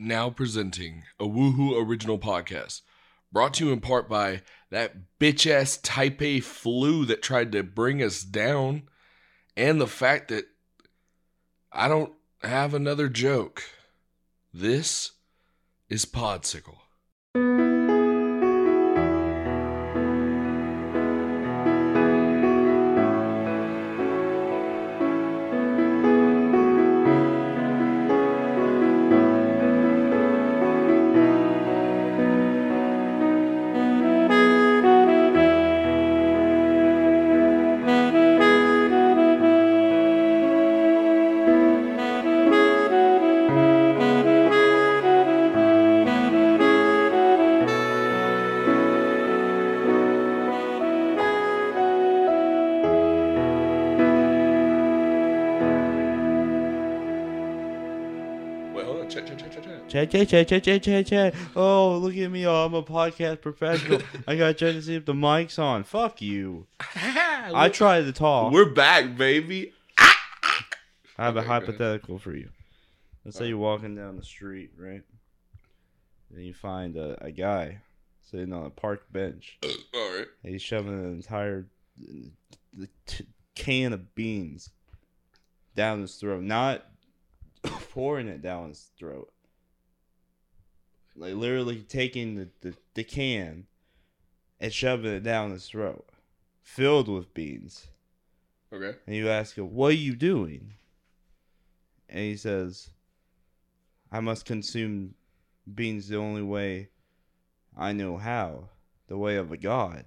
now presenting a Woohoo original podcast, brought to you in part by that bitch ass Type A flu that tried to bring us down, and the fact that I don't have another joke. This is Podsicle. Check, check. Chat, chat, chat, chat, chat, chat, chat. Oh, look at me. Oh, I'm a podcast professional. I gotta check to see if the mic's on. Fuck you. I tried to talk. We're back, baby. I have a Okay, go ahead. hypothetical for you. Let's say you're walking down the street, right? And you find a, a guy sitting on a park bench. All right. And he's shoving an entire t- can of beans down his throat, not pouring it down his throat. Like literally taking the, the, the can and shoving it down his throat, filled with beans. Okay. And you ask him, What are you doing? And he says, I must consume beans the only way I know how, the way of a god.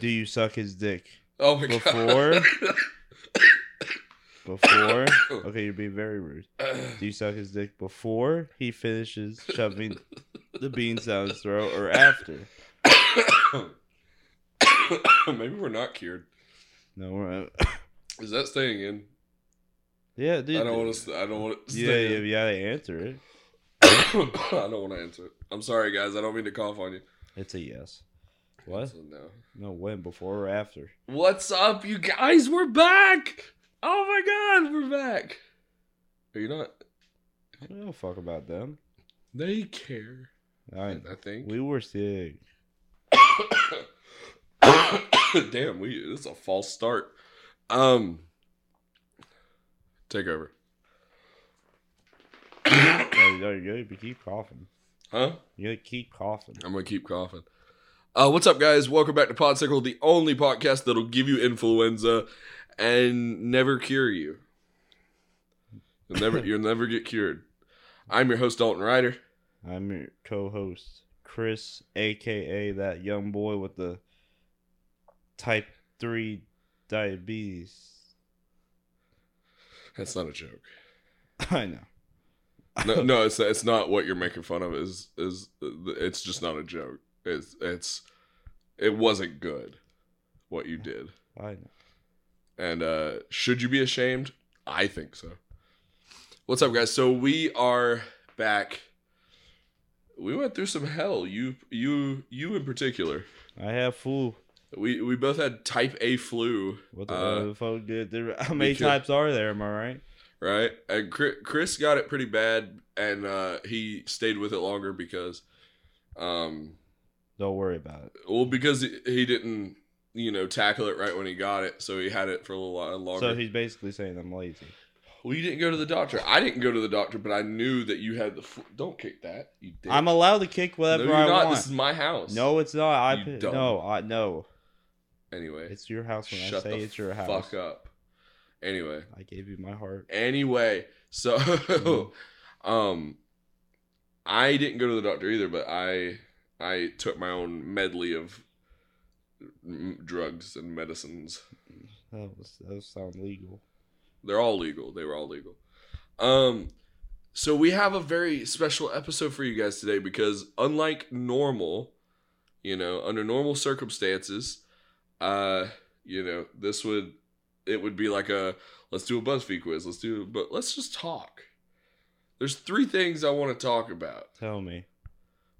Do you suck his dick Oh my Before- god. before? Okay, you're being very rude. Do you suck his dick before he finishes shoving the beans down his throat or after? Maybe we're not cured. No, we're Is that staying in? yeah, dude. I don't want to. I don't want to. Yeah, yeah, gotta answer it. I don't want to answer it. I'm sorry, guys. I don't mean to cough on you. It's a yes. What? No. No, when? Before or after? What's up, you guys? We're back. Oh my god, we're back. Are you not? I don't fuck about them. They care. I, I think. we were sick. Damn, we. This is a false start. Um. Take over. You keep coughing. Huh? You gotta keep coughing. I'm gonna keep coughing. Uh, what's up, guys? Welcome back to Podsicle, the only podcast that'll give you influenza and never cure you. You'll never, you'll never get cured. I'm your host, Dalton Ryder. I'm your co-host, Chris, aka that young boy with the type three diabetes. That's not a joke. I know. No, no, it's it's not what you're making fun of. Is is it's just not a joke. It's it's it wasn't good what you did. I know. And uh, should you be ashamed? I think so. What's up, guys? So we are back. We went through some hell. You, you, you in particular. I have flu. We we both had type A flu, What the, Uh, the fuck did there? How many could- types are there? Am I right? right? And Chris, got it pretty bad, and uh, he stayed with it longer because, um, Don't worry about it. well, because he didn't, you know, tackle it right when he got it, so he had it for a little while longer. So he's basically saying I'm lazy. Well, you didn't go to the doctor. I didn't go to the doctor, but I knew that you had the. Flu. Don't kick that. You did. I'm allowed to kick whatever no, you're I not. want. This is my house. no, it's not. I You dumb. no, I no. Anyway, It's your house when shut I say the it's your house. fuck up. Anyway, I gave you my heart. anyway, so, Mm-hmm. um, I didn't go to the doctor either, but I I took my own medley of drugs and medicines. That was that was sound legal. They're all legal. They were all legal. Um, so we have a very special episode for you guys today because unlike normal, you know, under normal circumstances, uh, you know, this would it would be like a let's do a BuzzFeed quiz. Let's do, but let's just talk. There's three things I want to talk about. Tell me.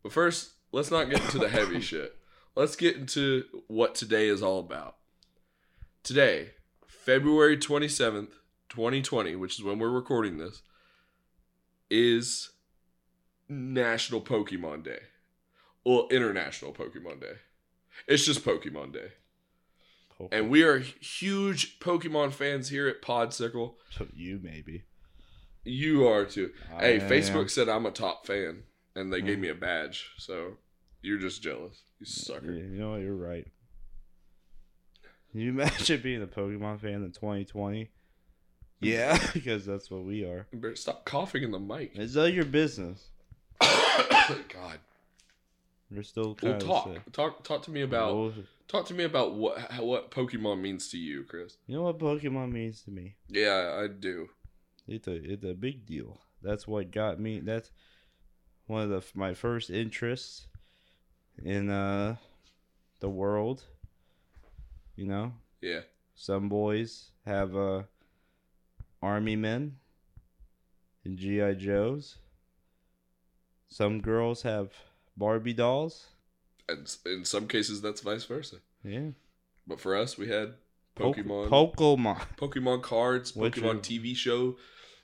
But first, let's not get into the heavy shit. Let's get into what today is all about. Today, February 27th, 2020, which is when we're recording this, is National Pokemon Day. Well, International Pokemon Day. It's just Pokemon Day. And we are huge Pokemon fans here at Podsicle. So, you maybe. You are too. I hey, am. Facebook said I'm a top fan, and they gave Mm. me a badge. So you're just jealous. You sucker. You know what? You're right. Can you imagine being a Pokemon fan in 2020? Yeah, because that's what we are. Better stop coughing in the mic. Is that your business? God. You're still Well, talk, talk, talk to me about talk to me about what how, what Pokemon means to you, Chris. You know what Pokemon means to me? Yeah, I do. It's a it's a big deal. That's what got me. That's one of the my first interests in uh the world. You know, Yeah, some boys have uh army men and GI Joes. Some girls have Barbie dolls. and in some cases that's vice versa. Yeah, But for us, we had Poke- Pokemon, Pokemon. Pokemon cards, Pokemon one? TV show,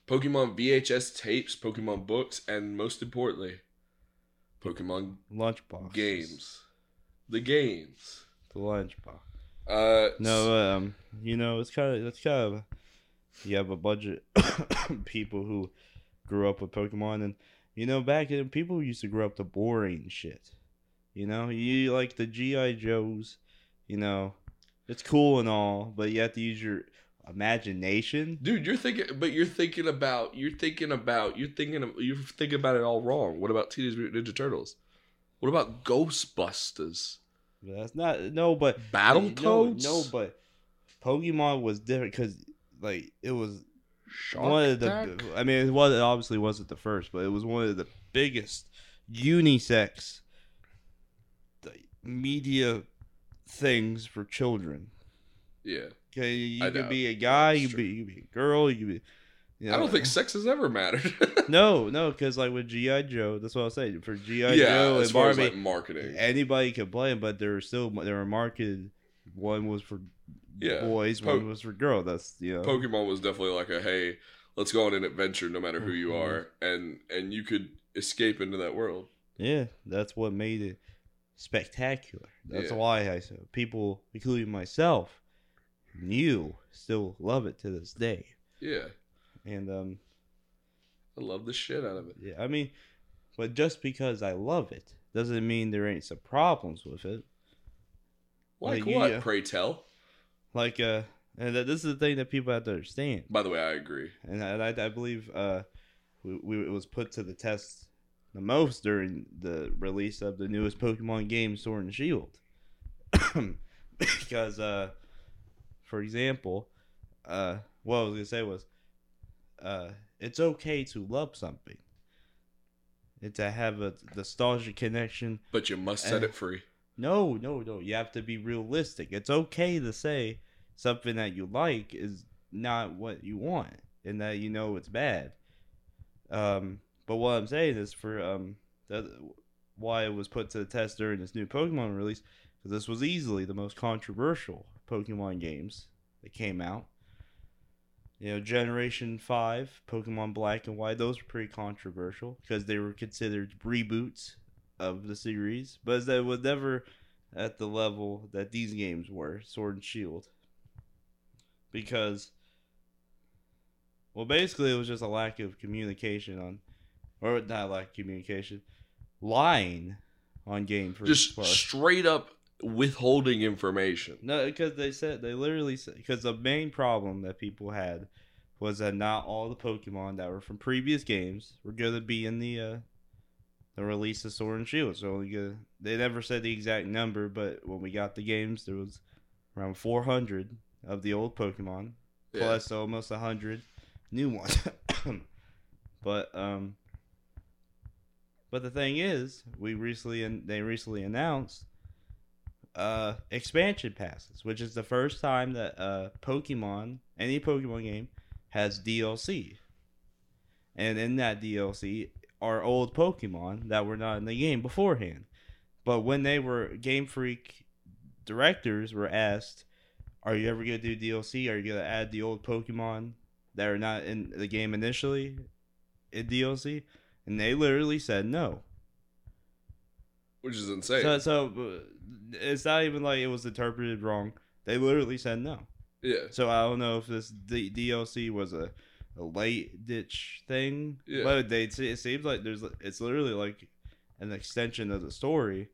Pokemon VHS tapes, Pokemon books, and most importantly, Pokemon Lunchbox games. The games. The lunchbox. Uh, No, um, you know, it's kind of it's kind of you have a budget people who grew up with Pokemon, and you know, back then people used to grow up to boring shit. You know, you like the GI Joes. You know, it's cool and all, but you have to use your imagination. Dude, you're thinking, but you're thinking about, you're thinking about, you're thinking, of, you're thinking about it all wrong. What about Teenage Mutant Ninja Turtles? What about Ghostbusters? That's not no, but no, Battletoads? no, but Pokemon was different because like it was Shark one of Attack? the I mean it was it obviously wasn't the first, but it was one of the biggest unisex media things for children. Yeah, Okay, you could know. be a guy, you be, you be a girl, you be. You I don't think sex has ever mattered. No, no, because like with GI Joe, that's what I was saying. For GI yeah, Joe and Barbie, like marketing. anybody could play them, but they were still they were marketed. One was for Yeah, boys, Po- one was for girl. That's you know. Pokemon was definitely like a hey, let's go on an adventure no matter who you Mhm. are, and and you could escape into that world. Yeah, that's what made it spectacular. That's Yeah. why I said people, including myself, you, still love it to this day. Yeah, And um, I love the shit out of it. yeah, I mean, but just because I love it doesn't mean there ain't some problems with it. Like Like, what? yeah. Pray tell. Like uh, and that this is the thing that people have to understand. By the way, I agree. and I, I, I believe uh, we, we it was put to the test the most during the release of the newest Pokemon game, Sword and Shield, because uh, for example, uh, what I was gonna say was, uh, it's okay to love something. And to have a nostalgia connection. But you must set Eh. it free. No, no, no. You have to be realistic. It's okay to say something that you like is not what you want and that you know it's bad. Um, but what I'm saying is for um that why it was put to the test during this new Pokemon release because this was easily the most controversial Pokemon games that came out. You know, Generation Five, Pokemon Black and White, those were pretty controversial because they were considered reboots of the series, but that was never at the level that these games were, Sword and Shield. Because well basically it was just a lack of communication on or not lack of communication. Lying on Game Freak Just Plus. straight up withholding information. No, because they said they literally said because the main problem that people had was that not all the Pokemon that were from previous games were going to be in the uh, the release of Sword and Shield. So only gonna, they never said the exact number, but when we got the games, there was around 400 of the old Pokemon Yeah. plus almost 100 new ones. but um, but the thing is, we recently and they recently announced uh expansion passes, which is the first time that uh Pokemon any Pokemon game has DLC. And in that DLC are old Pokemon that were not in the game beforehand. But when they were Game Freak directors were asked, "Are you ever going to do DLC? Are you going to add the old Pokemon that are not in the game initially?" in DLC, and they literally said no. which is insane. So, so uh, it's not even like it was interpreted wrong. They literally said no. yeah, So I don't know if this D- DLC was a, a late ditch thing, Yeah. but they it seems like there's it's literally like an extension of the story.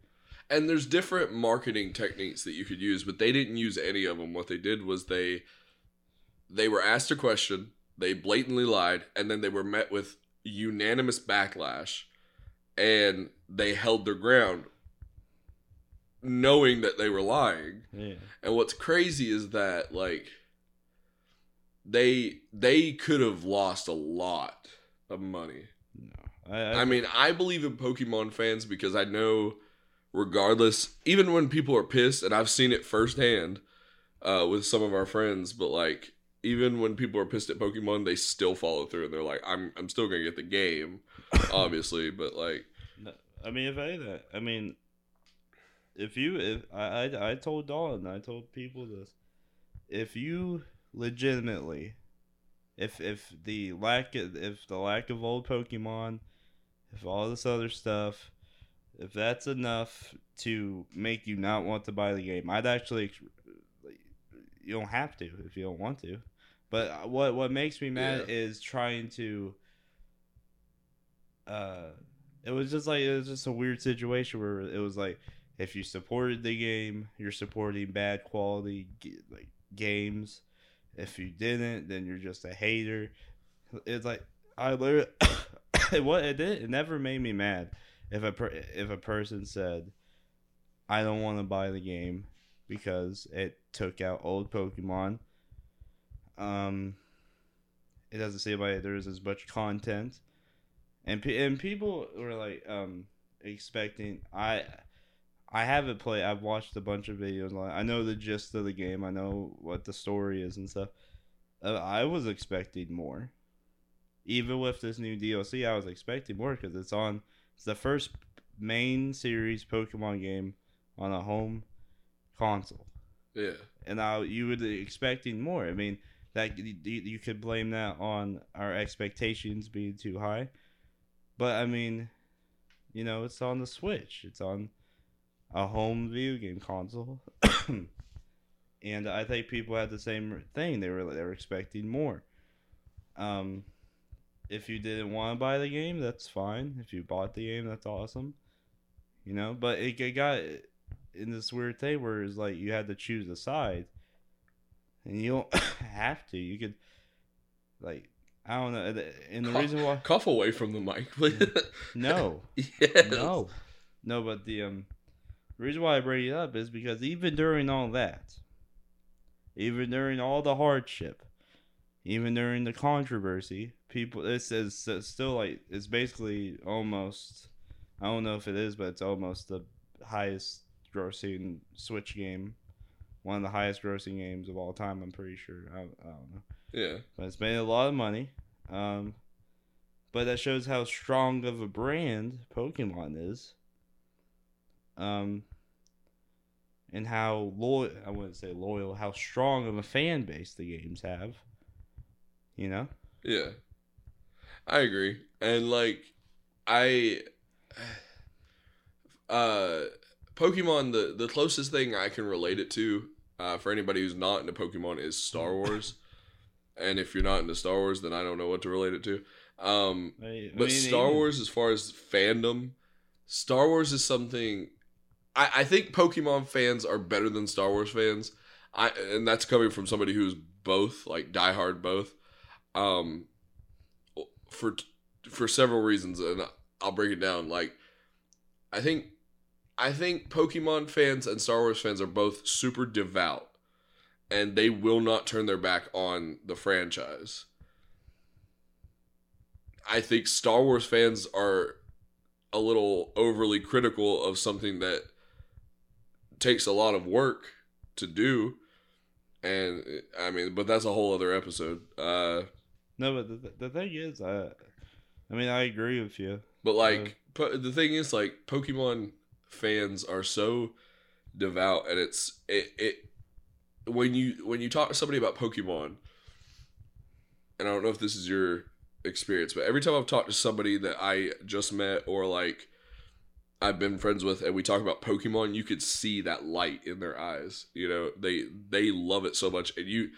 and there's different marketing techniques that you could use, but they didn't use any of them. What they did was they they were asked a question, they blatantly lied, and then they were met with unanimous backlash, and they held their ground, knowing that they were lying. Yeah, And what's crazy is that like they they could have lost a lot of money. no, I, I mean, I believe in Pokemon fans because I know regardless even when people are pissed and I've seen it firsthand uh with some of our friends, but like even when people are pissed at Pokemon, they still follow through and they're like I'm I'm still going to get the game, obviously, but like I mean, if I that, I mean, if you, if I, I, I told Dawn, I told people this, if you legitimately, if if the lack of, if the lack of old Pokemon, if all this other stuff, if that's enough to make you not want to buy the game, I'd actually, you don't have to if you don't want to. But what what makes me mad Yeah. is trying to. Uh, it was just like it was just a weird situation where it was like if you supported the game, you're supporting bad quality like games. If you didn't, then you're just a hater. It's like I literally what it did. It never made me mad if a per, if a person said, "I don't want to buy the game because it took out old Pokemon." Um, it doesn't seem like there's as much content and and people were like um expecting I I haven't played I've watched a bunch of videos. I know the gist of the game I know what the story is and stuff uh, I was expecting more even with this new DLC I was expecting more because it's on it's the first main series Pokemon game on a home console yeah. and I, you would be expecting more. I mean, that you, you could blame that on our expectations being too high, but I mean, you know, it's on the Switch. It's on a home video game console, and I think people had the same thing. They were they were expecting more. Um, if you didn't want to buy the game, that's fine. If you bought the game, that's awesome. You know, but it, it got in this weird thing where it's like you had to choose a side, and you don't have to. You could, like, I don't know. And the Cough- reason why, Cough away from the mic, please. no, yes. no, no, but the um, reason why I bring it up is because even during all that, even during all the hardship, even during the controversy, people this is still like it's basically almost. I don't know if it is, but it's almost the highest grossing Switch game, one of the highest grossing games of all time. I'm pretty sure. I, I don't know Yeah. but it's made a lot of money. Um, but that shows how strong of a brand Pokemon is. Um, and how loyal, I wouldn't say loyal, how strong of a fan base the games have. You know? Yeah. I agree. And like I uh Pokemon the the closest thing I can relate it to uh for anybody who's not into Pokemon is Star Wars. and if you're not into Star Wars then I don't know what to relate it to. Um I- I but mean, Star even- Wars as far as fandom Star Wars is something I, I think Pokemon fans are better than Star Wars fans. I and that's coming from somebody who's both, like diehard both. Um for for several reasons and I'll break it down. Like I think I think Pokemon fans and Star Wars fans are both super devout and they will not turn their back on the franchise. I think Star Wars fans are a little overly critical of something that takes a lot of work to do and I mean but that's a whole other episode. Uh No, but the, the thing is, I, I mean, I agree with you. But like, po- the thing is, like, Pokemon fans are so devout, and it's it it when you when you talk to somebody about Pokemon, and I don't know if this is your experience, but every time I've talked to somebody that I just met or like I've been friends with and we talk about Pokemon, you could see that light in their eyes. You know, they they love it so much and you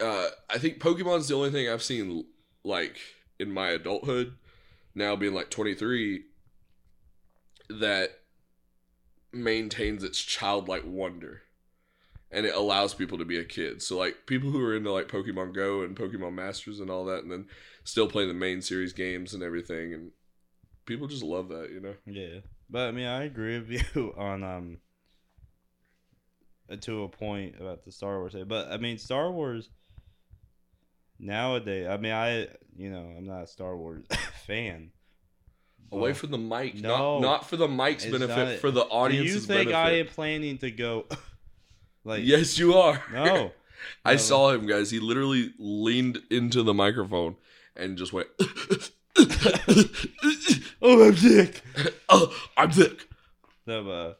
uh I think Pokemon's the only thing I've seen like in my adulthood now being like 23 that maintains its childlike wonder and it allows people to be a kid. So like people who are into like Pokemon Go and Pokemon Masters and all that, and then still playing the main series games and everything, and people just love that, you know. Yeah, but I mean, I agree with you on um to a point about the Star Wars. But I mean, Star Wars nowadays. I mean, I you know I'm not a Star Wars fan. Away from the mic, No. not not for the mic's benefit, not- for the Do you think benefit. I am planning to go? like yes, you are. no. I No. saw him, guys. He literally leaned into the microphone and just went. Oh, I'm sick. oh, I'm sick. No, uh,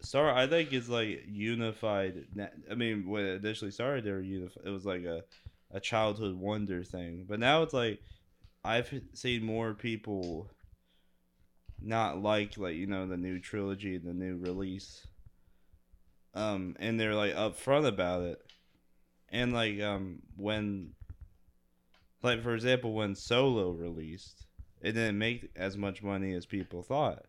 Star I think is like unified. I mean, when it initially started, they were unified. It was like a, a childhood wonder thing, but now it's like I've seen more people not like like you know the new trilogy, the new release, um, and they're like upfront about it, and like um when, like for example, when Solo released, it didn't make as much money as people thought.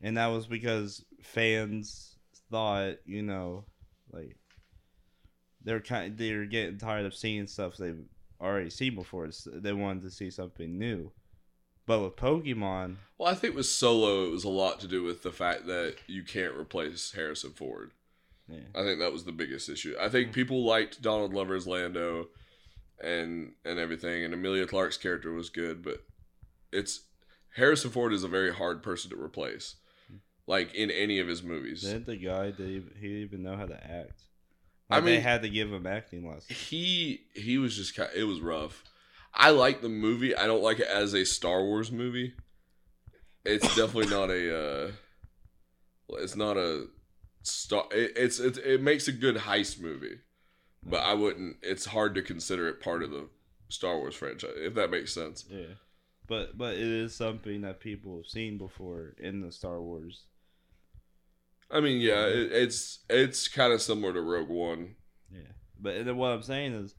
And that was because fans thought you know like they're kind they're getting tired of seeing stuff they've already seen before. So they wanted to see something new. But with pokemon Well, I think with Solo, it was a lot to do with the fact that you can't replace Harrison Ford. yeah. I think that was the biggest issue. I think people liked Donald Glover's Lando and and everything, and Emilia Clarke's character was good, but it's Harrison Ford is a very hard person to replace, like in any of his movies. didn't the guy did he, he didn't even know how to act I Like, they mean- had to give him acting lessons He he was just kind. It was rough. I like the movie. I don't like it as a Star Wars movie. It's definitely not a. Uh, it's not a star. It, it's it, it makes a good heist movie, but I wouldn't. It's hard to consider it part of the Star Wars franchise, if that makes sense. yeah but but it is something that people have seen before in the star wars I mean, yeah, it, it's it's kind of similar to Rogue One. Yeah, but then what I'm saying is,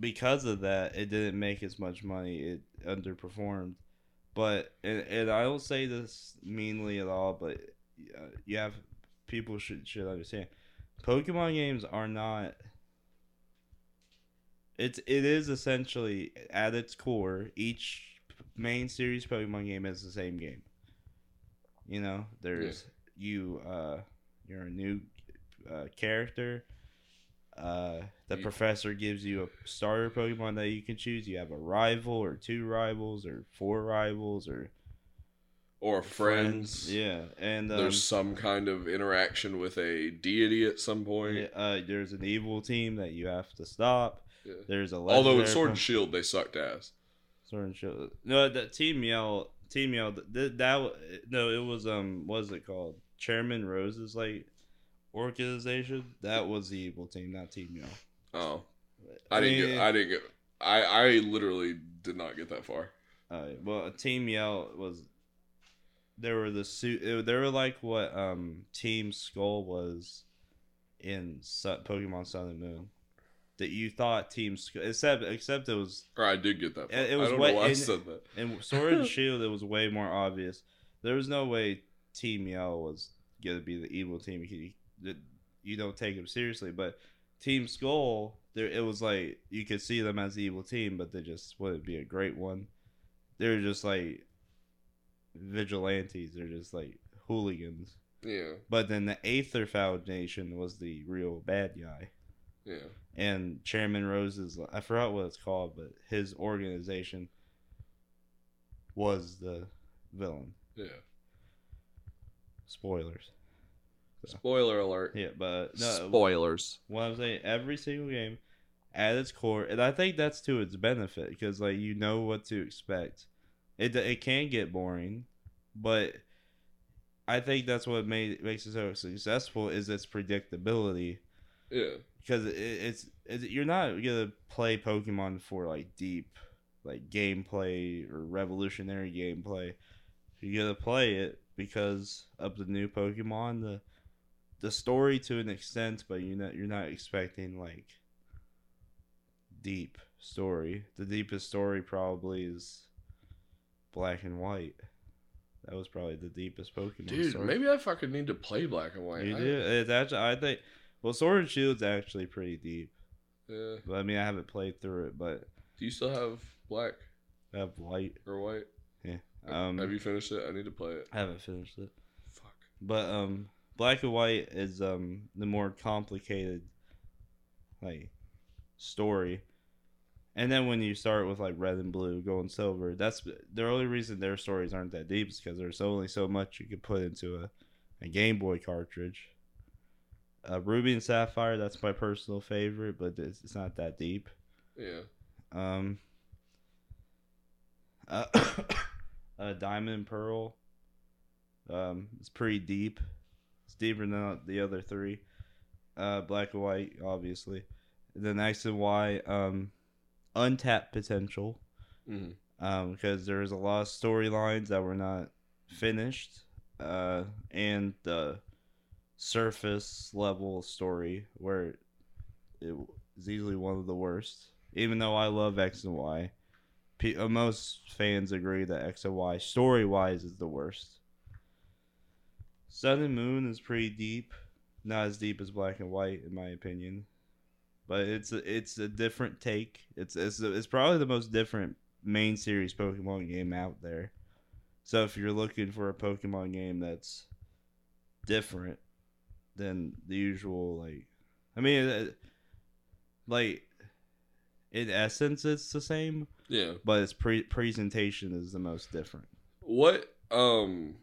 because of that, it didn't make as much money. It underperformed. But and, and I don't say this meanly at all, but uh, you have people should should understand. Pokemon games are not. It's it is essentially at its core each main series Pokemon game is the same game. You know, there's you uh you're a new uh, character. Uh, the You- professor gives you a starter Pokemon that you can choose. You have a rival or two rivals or four rivals or Or friends. Yeah, and um, There's some kind of interaction with a deity at some point. uh, there's an evil team that you have to stop. Yeah. There's a Although in Sword and Shield they sucked ass. And Shield. No, that Team Yell, Team Yell. That, that no, it was um, what is it called? Chairman Rose's like organization. That was the evil team, not Team Yell. Oh, I didn't mean, get. I didn't get. I I literally did not get that far. Uh, well, Team Yell was. They were the suit. They were like what um Team Skull was in Su- Pokemon Sun and Moon. That you thought teams except except it was Or I did get that. Far. It- it was I don't way- know why I said that. in Sword and Shield. It was way more obvious. There was no way Team Yell was gonna be the evil team. You, you, you don't take him seriously, but Team Skull, there it was like you could see them as the evil team, but they just wouldn't be a great one. They're just like vigilantes. They're just like hooligans. Yeah, But then the Aether Foundation was the real bad guy. Yeah. And Chairman Rose's, I forgot what it's called, but his organization was the villain. Yeah. Spoilers. Spoiler alert. Yeah, but no, Spoilers. what I'm saying, every single game at its core, and I think that's to its benefit because like you know what to expect. It it can get boring, but I think that's what made makes it so successful is its predictability. Yeah. Because it, it's, it's you're not gonna play Pokemon for like deep like gameplay or revolutionary gameplay. You're gonna play it because of the new Pokemon, the the story to an extent, but you're not you're not expecting like deep story. The deepest story probably is Black and White. That was probably the deepest Pokemon. Dude, story. maybe I fucking need to play Black and White. you I- do. It's actually I think well, Sword and Shield's actually pretty deep. Yeah. But I mean, I haven't played through it, but Do you still have Black I have White. or White? Um, have you finished it? I need to play it. I haven't finished it. Fuck. But um, Black and White is um the more complicated, like, story. And then when you start with like Red and Blue, Gold and Silver, that's the only reason their stories aren't that deep is because there's only so much you could put into a, a Game Boy cartridge. Uh, Ruby and Sapphire, that's my personal favorite, but it's, it's not that deep. Yeah. Um, uh, uh, Diamond and Pearl. Um, it's pretty deep. It's deeper than the other three. Uh, Black and White, obviously. Then X and Y, um, untapped potential. hmm Um, because there's a lot of storylines that were not finished. Uh, and the surface level story where it is easily one of the worst. Even though I love X and Y, P- uh, most fans agree that X and Y story wise is the worst. Sun and Moon is pretty deep, not as deep as Black and White in my opinion, but it's a, it's a different take. It's it's it's probably the most different main series Pokemon game out there. So if you're looking for a Pokemon game that's different than the usual, like, I mean, uh, like in essence, it's the same, Yeah. but its pre- presentation is the most different. What um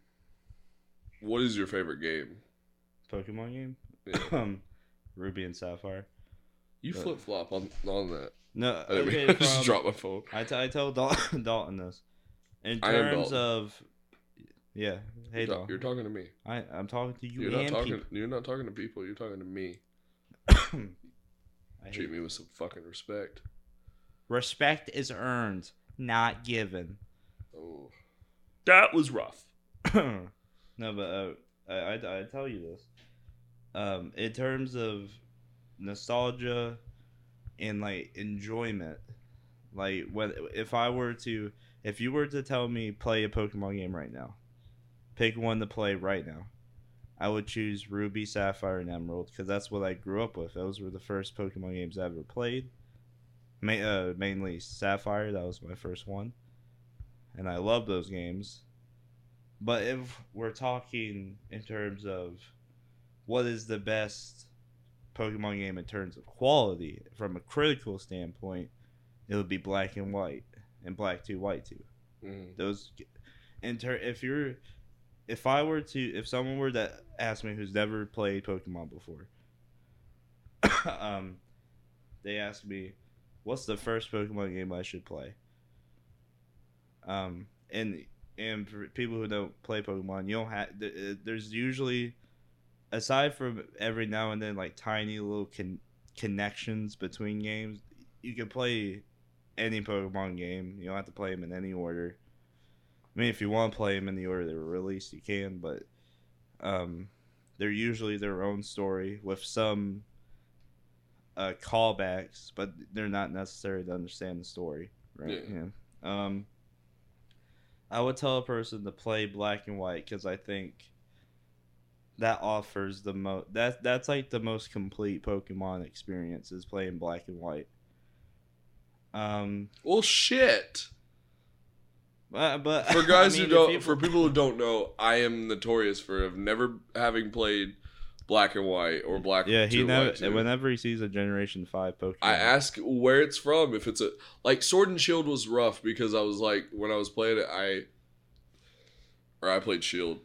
what is your favorite game? Pokemon game, Yeah. um, Ruby and Sapphire. You flip flop on on that. No, okay, I just dropped my phone. I, t- I tell Dalton, Dalton this. In terms of, yeah, hey you're, ta- you're talking to me. I I'm talking to you You're not talking. people. You're not talking to people. You're talking to me. Treat me with some fucking respect. Respect is earned, not given. Oh, that was rough. no, but uh, I, I I tell you this. Um, in terms of nostalgia and like enjoyment, like when if I were to, if you were to tell me play a Pokemon game right now, pick one to play right now, I would choose Ruby, Sapphire, and Emerald because that's what I grew up with. Those were the first Pokemon games I ever played. Ma- uh, mainly Sapphire, that was my first one, and I love those games. But if we're talking in terms of what is the best Pokemon game in terms of quality from a critical standpoint, it would be Black and White and Black Two, White Two. Mm. Those, in ter- if you're, if I were to, if someone were to ask me who's never played Pokemon before, um, they ask me, "What's the first Pokemon game I should play?" Um, and and people who don't play Pokemon, you don't have. uh, There's usually, aside from every now and then, like tiny little con- connections between games, you can play any Pokemon game. You don't have to play them in any order. I mean, if you want to play them in the order they were released, you can, but um, they're usually their own story with some uh, callbacks, but they're not necessary to understand the story, right? Yeah. Yeah. Um, I would tell a person to play Black and White because I think that offers the most. That that's like the most complete Pokemon experience is playing Black and White. Um, Well, shit. But, but For guys I mean, who don't, if for people who don't know, I am notorious for of never having played Black and White or Black. yeah, he Two, never. White Two. Whenever he sees a Generation Five Pokemon, I ask where it's from. If it's a like Sword and Shield was rough because I was like when I was playing it, I or I played Shield.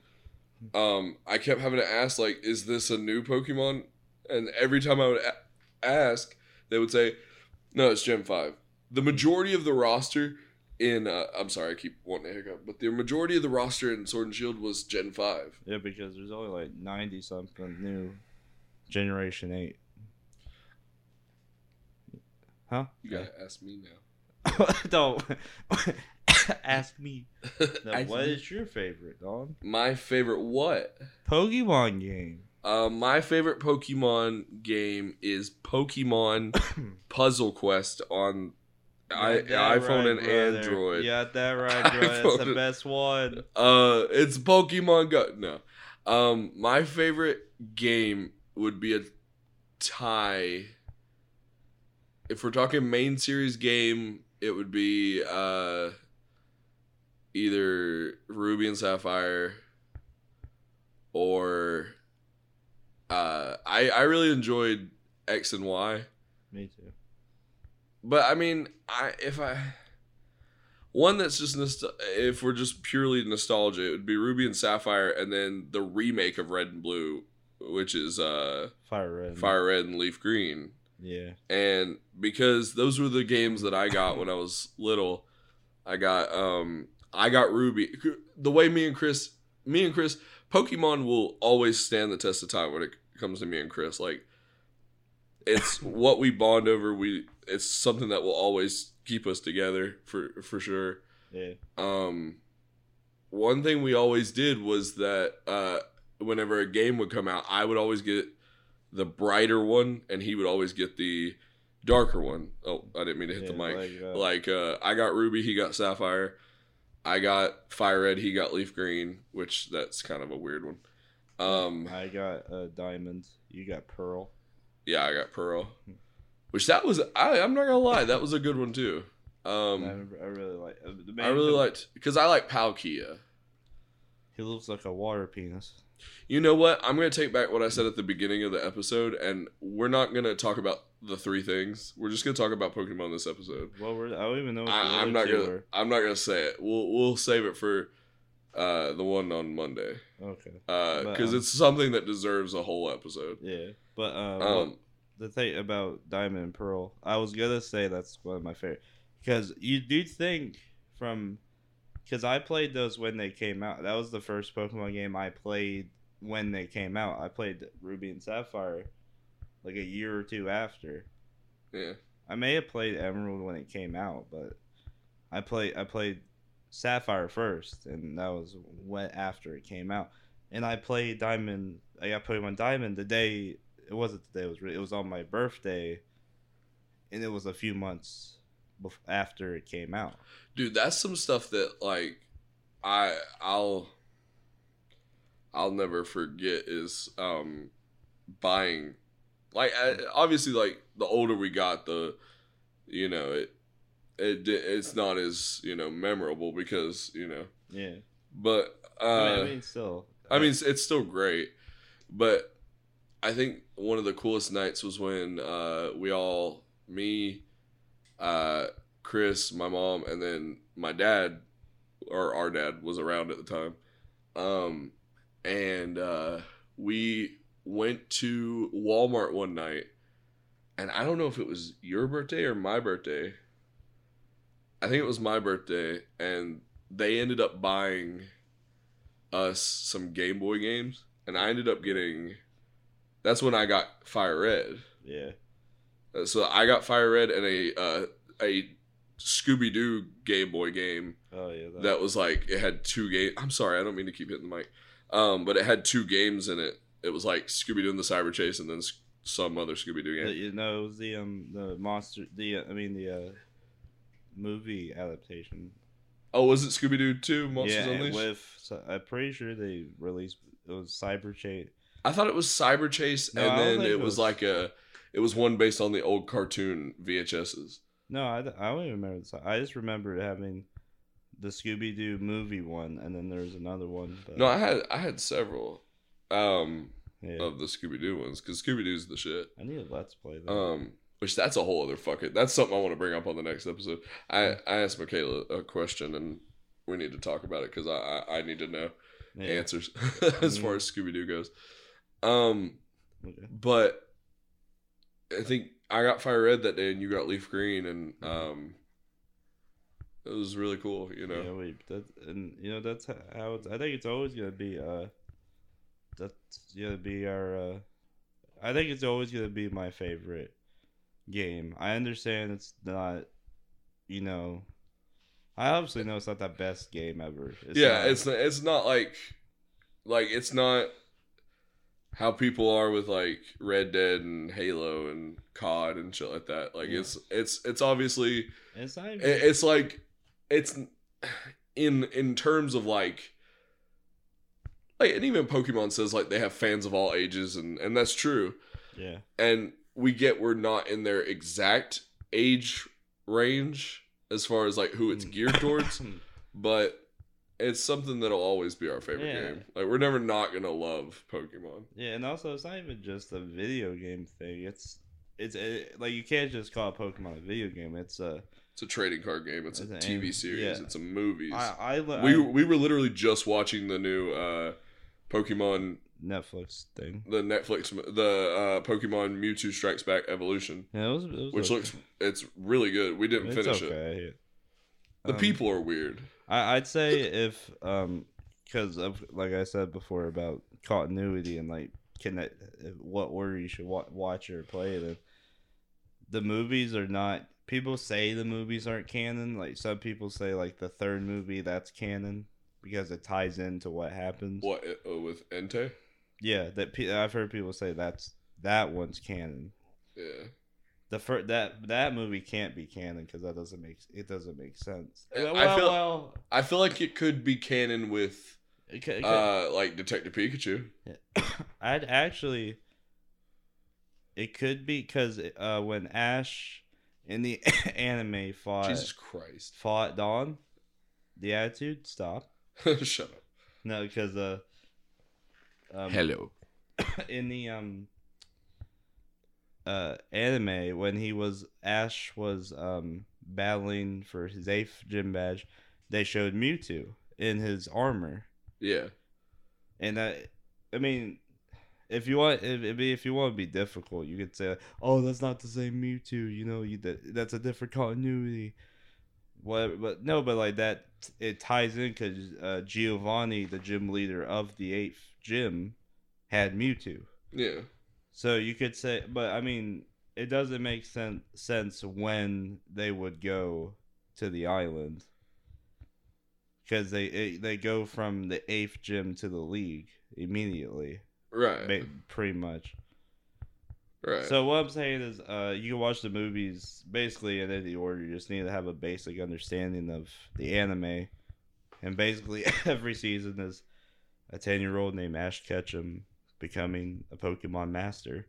Um, I kept having to ask like, is this a new Pokemon? And every time I would a- ask, they would say, no, it's Gen Five. The majority of the roster in uh, I'm sorry, I keep wanting to hiccup, but the majority of the roster in Sword and Shield was Gen Five. Yeah, because there's only like ninety something new Generation Eight. Huh? You gotta ask me now. Don't ask me. Now, Ask what me. is your favorite, Don? My favorite what? Pokemon game. Uh, my favorite Pokemon game is Pokemon Puzzle Quest on I, iPhone right, and brother. Android. You got that right, bro. That's iPhone the best one. Uh, it's Pokemon Go. No, um, my favorite game would be a tie. If we're talking main series game, it would be uh, either Ruby and Sapphire, or uh, I I really enjoyed X and Y. Me too. But I mean, I if I one that's just nost- if we're just purely nostalgia, it would be Ruby and Sapphire, and then the remake of Red and Blue, which is uh, Fire Red. Fire Red and Leaf Green. Yeah. And because those were the games that I got when I was little, I got um I got Ruby. The way me and Chris, me and Chris, Pokemon will always stand the test of time when it comes to me and Chris. Like it's what we bond over. We it's something that will always keep us together for for sure. Yeah. Um, one thing we always did was that uh, whenever a game would come out, I would always get the brighter one, and he would always get the darker one. Oh, I didn't mean to hit the mic. like, uh, Like, uh, I got Ruby, he got Sapphire. I got Fire Red, he got Leaf Green, which that's kind of a weird one. Um, I got uh, Diamond. You got Pearl. yeah, I got Pearl, which that was I. I'm not gonna lie, that was a good one too. I, Um, remember- I really like. Uh, the I main- really liked because I like Palkia. He looks like a water penis. You know what? I'm going to take back what I said at the beginning of the episode, and we're not going to talk about the three things. We're just going to talk about Pokemon this episode. What were? I don't even know. What I, I'm not gonna. were. I'm not gonna say it. We'll we'll save it for uh, the one on Monday Okay. because But, um, it's something that deserves a whole episode. Yeah, but uh, Um, the thing about Diamond and Pearl, I was gonna say that's one of my favorite because you do think from because I played those when they came out. That was the first Pokemon game I played when they came out. I played Ruby and Sapphire like a year or two after. yeah, I may have played Emerald when it came out, but I played I played Sapphire first, and that was when after it came out. And I played Diamond. I got Pokemon Diamond the day. It wasn't the day. It was re- it was on my birthday, and it was a few months bef- after it came out. dude, that's some stuff that like I I'll I'll never forget is um buying like I, obviously like the older we got the you know it it it's not as you know memorable because you know Yeah, but uh I, mean, I mean, still. I mean, it's, it's still great, but I think one of the coolest nights was when uh, we all, me, uh, Chris, my mom, and then my dad, or our dad, was around at the time. Um, and uh, we went to Walmart one night, and I don't know if it was your birthday or my birthday. I think it was my birthday, and they ended up buying us some Game Boy games, and I ended up getting. That's when I got Fire Red. yeah, Uh, So I got Fire Red and a uh, a Scooby Doo Game Boy game oh yeah, that, that was like it had two game. I'm sorry, I don't mean to keep hitting the mic, um, but it had two games in it. It was like Scooby Doo and the Cyber Chase, and then some other Scooby Doo game. you know it was the um the monster the uh, I mean the uh, movie adaptation Oh, was it Scooby Doo Two Monsters yeah, Unleashed? with so I'm pretty sure they released it was Cyber Chase. I thought it was Cyber Chase, No, and then it it was was- like a. It was one based on the old cartoon VHSs. No, I, I don't even remember. this. I just remember having the Scooby Doo movie one, and then there's another one. But, No, I had I had several um yeah, of the Scooby Doo ones because Scooby Doo's the shit. I need a Let's Play. That. Um, which that's a whole other fucking. That's something I want to bring up on the next episode. I I asked Michaela a question and we need to talk about it because I, I I need to know yeah. answers as far as Scooby Doo goes. Um, Okay. but I think I got Fire Red that day and you got Leaf Green and um, it was really cool. You know. Yeah, we that and you know that's how it's, I think it's always gonna be. Uh, that's gonna be our. Uh, I think it's always gonna be my favorite game. I understand it's not, you know, I obviously know it's not the best game ever. yeah, not- it's it's not like like it's not how people are with like Red Dead and Halo and COD and shit like that. Like Yeah. it's it's it's obviously it's not even, it's like it's in in terms of like like and even Pokemon says like they have fans of all ages and and that's true. yeah. And we get we're not in their exact age range as far as like who it's mm. geared towards but it's something that'll always be our favorite Yeah. game. Like we're never not gonna love Pokemon. Yeah, and also it's not even just a video game thing. It's it's it, like you can't just call Pokemon a video game. It's a It's a trading card game. It's a It's an TV anime- series. yeah. It's a movie. I I, we I we were literally just watching the new uh, Pokemon, Netflix thing. the Netflix, the uh, Pokemon Mewtwo Strikes Back Evolution, Yeah, it was, it was which okay. looks it's really good. We didn't It's finish it. The Um, people are weird. I, I'd say if um because of like I said before about continuity and like connect what order you should wa- watch or play it in. The movies are not. People say the movies aren't canon. Like some people say, like the third movie that's canon because it ties into what happens. What uh, with Entei? Yeah, that pe- I've heard people say that's that one's canon. Yeah, The first that that movie can't be canon because that doesn't make it doesn't make sense. I well, feel- well, I feel like it could be canon with it could- it could- uh, like Detective Pikachu. I'd actually. It could be because uh, when Ash in the anime fought Jesus Christ! fought Dawn, the attitude stop. Shut up. No, because uh, um, Hello. in the um uh anime when he was Ash was um battling for his eighth gym badge, they showed Mewtwo in his armor. Yeah. And I, I mean, if you want, if, if if you want to be difficult, you could say, "Oh, that's not the same Mewtwo." You know, you that that's a different continuity. What? But no, but like that, it ties in because uh, Giovanni, the gym leader of the eighth gym, had Mewtwo. Yeah. So you could say, but I mean, it doesn't make sense sense when they would go to the island because they it, they go from the eighth gym to the league immediately, Right. ba- pretty much. right. So what I'm saying is, uh, you can watch the movies basically in any order. You just need to have a basic understanding of the anime, and basically every season is a ten year old named Ash Ketchum becoming a Pokemon master.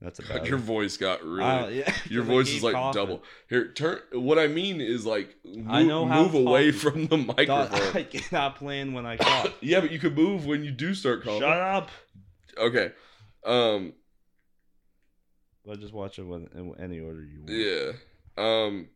That's about your voice got really. Uh, yeah, your 'cause I voice is like coughing. double. Here, turn. What I mean is like move, I know how move away from the Dog, microphone. I cannot plan when I cough. yeah, but you can move when you do start coughing. Shut up. Okay. Um. But just watch it when, in any order you want. Yeah. Um.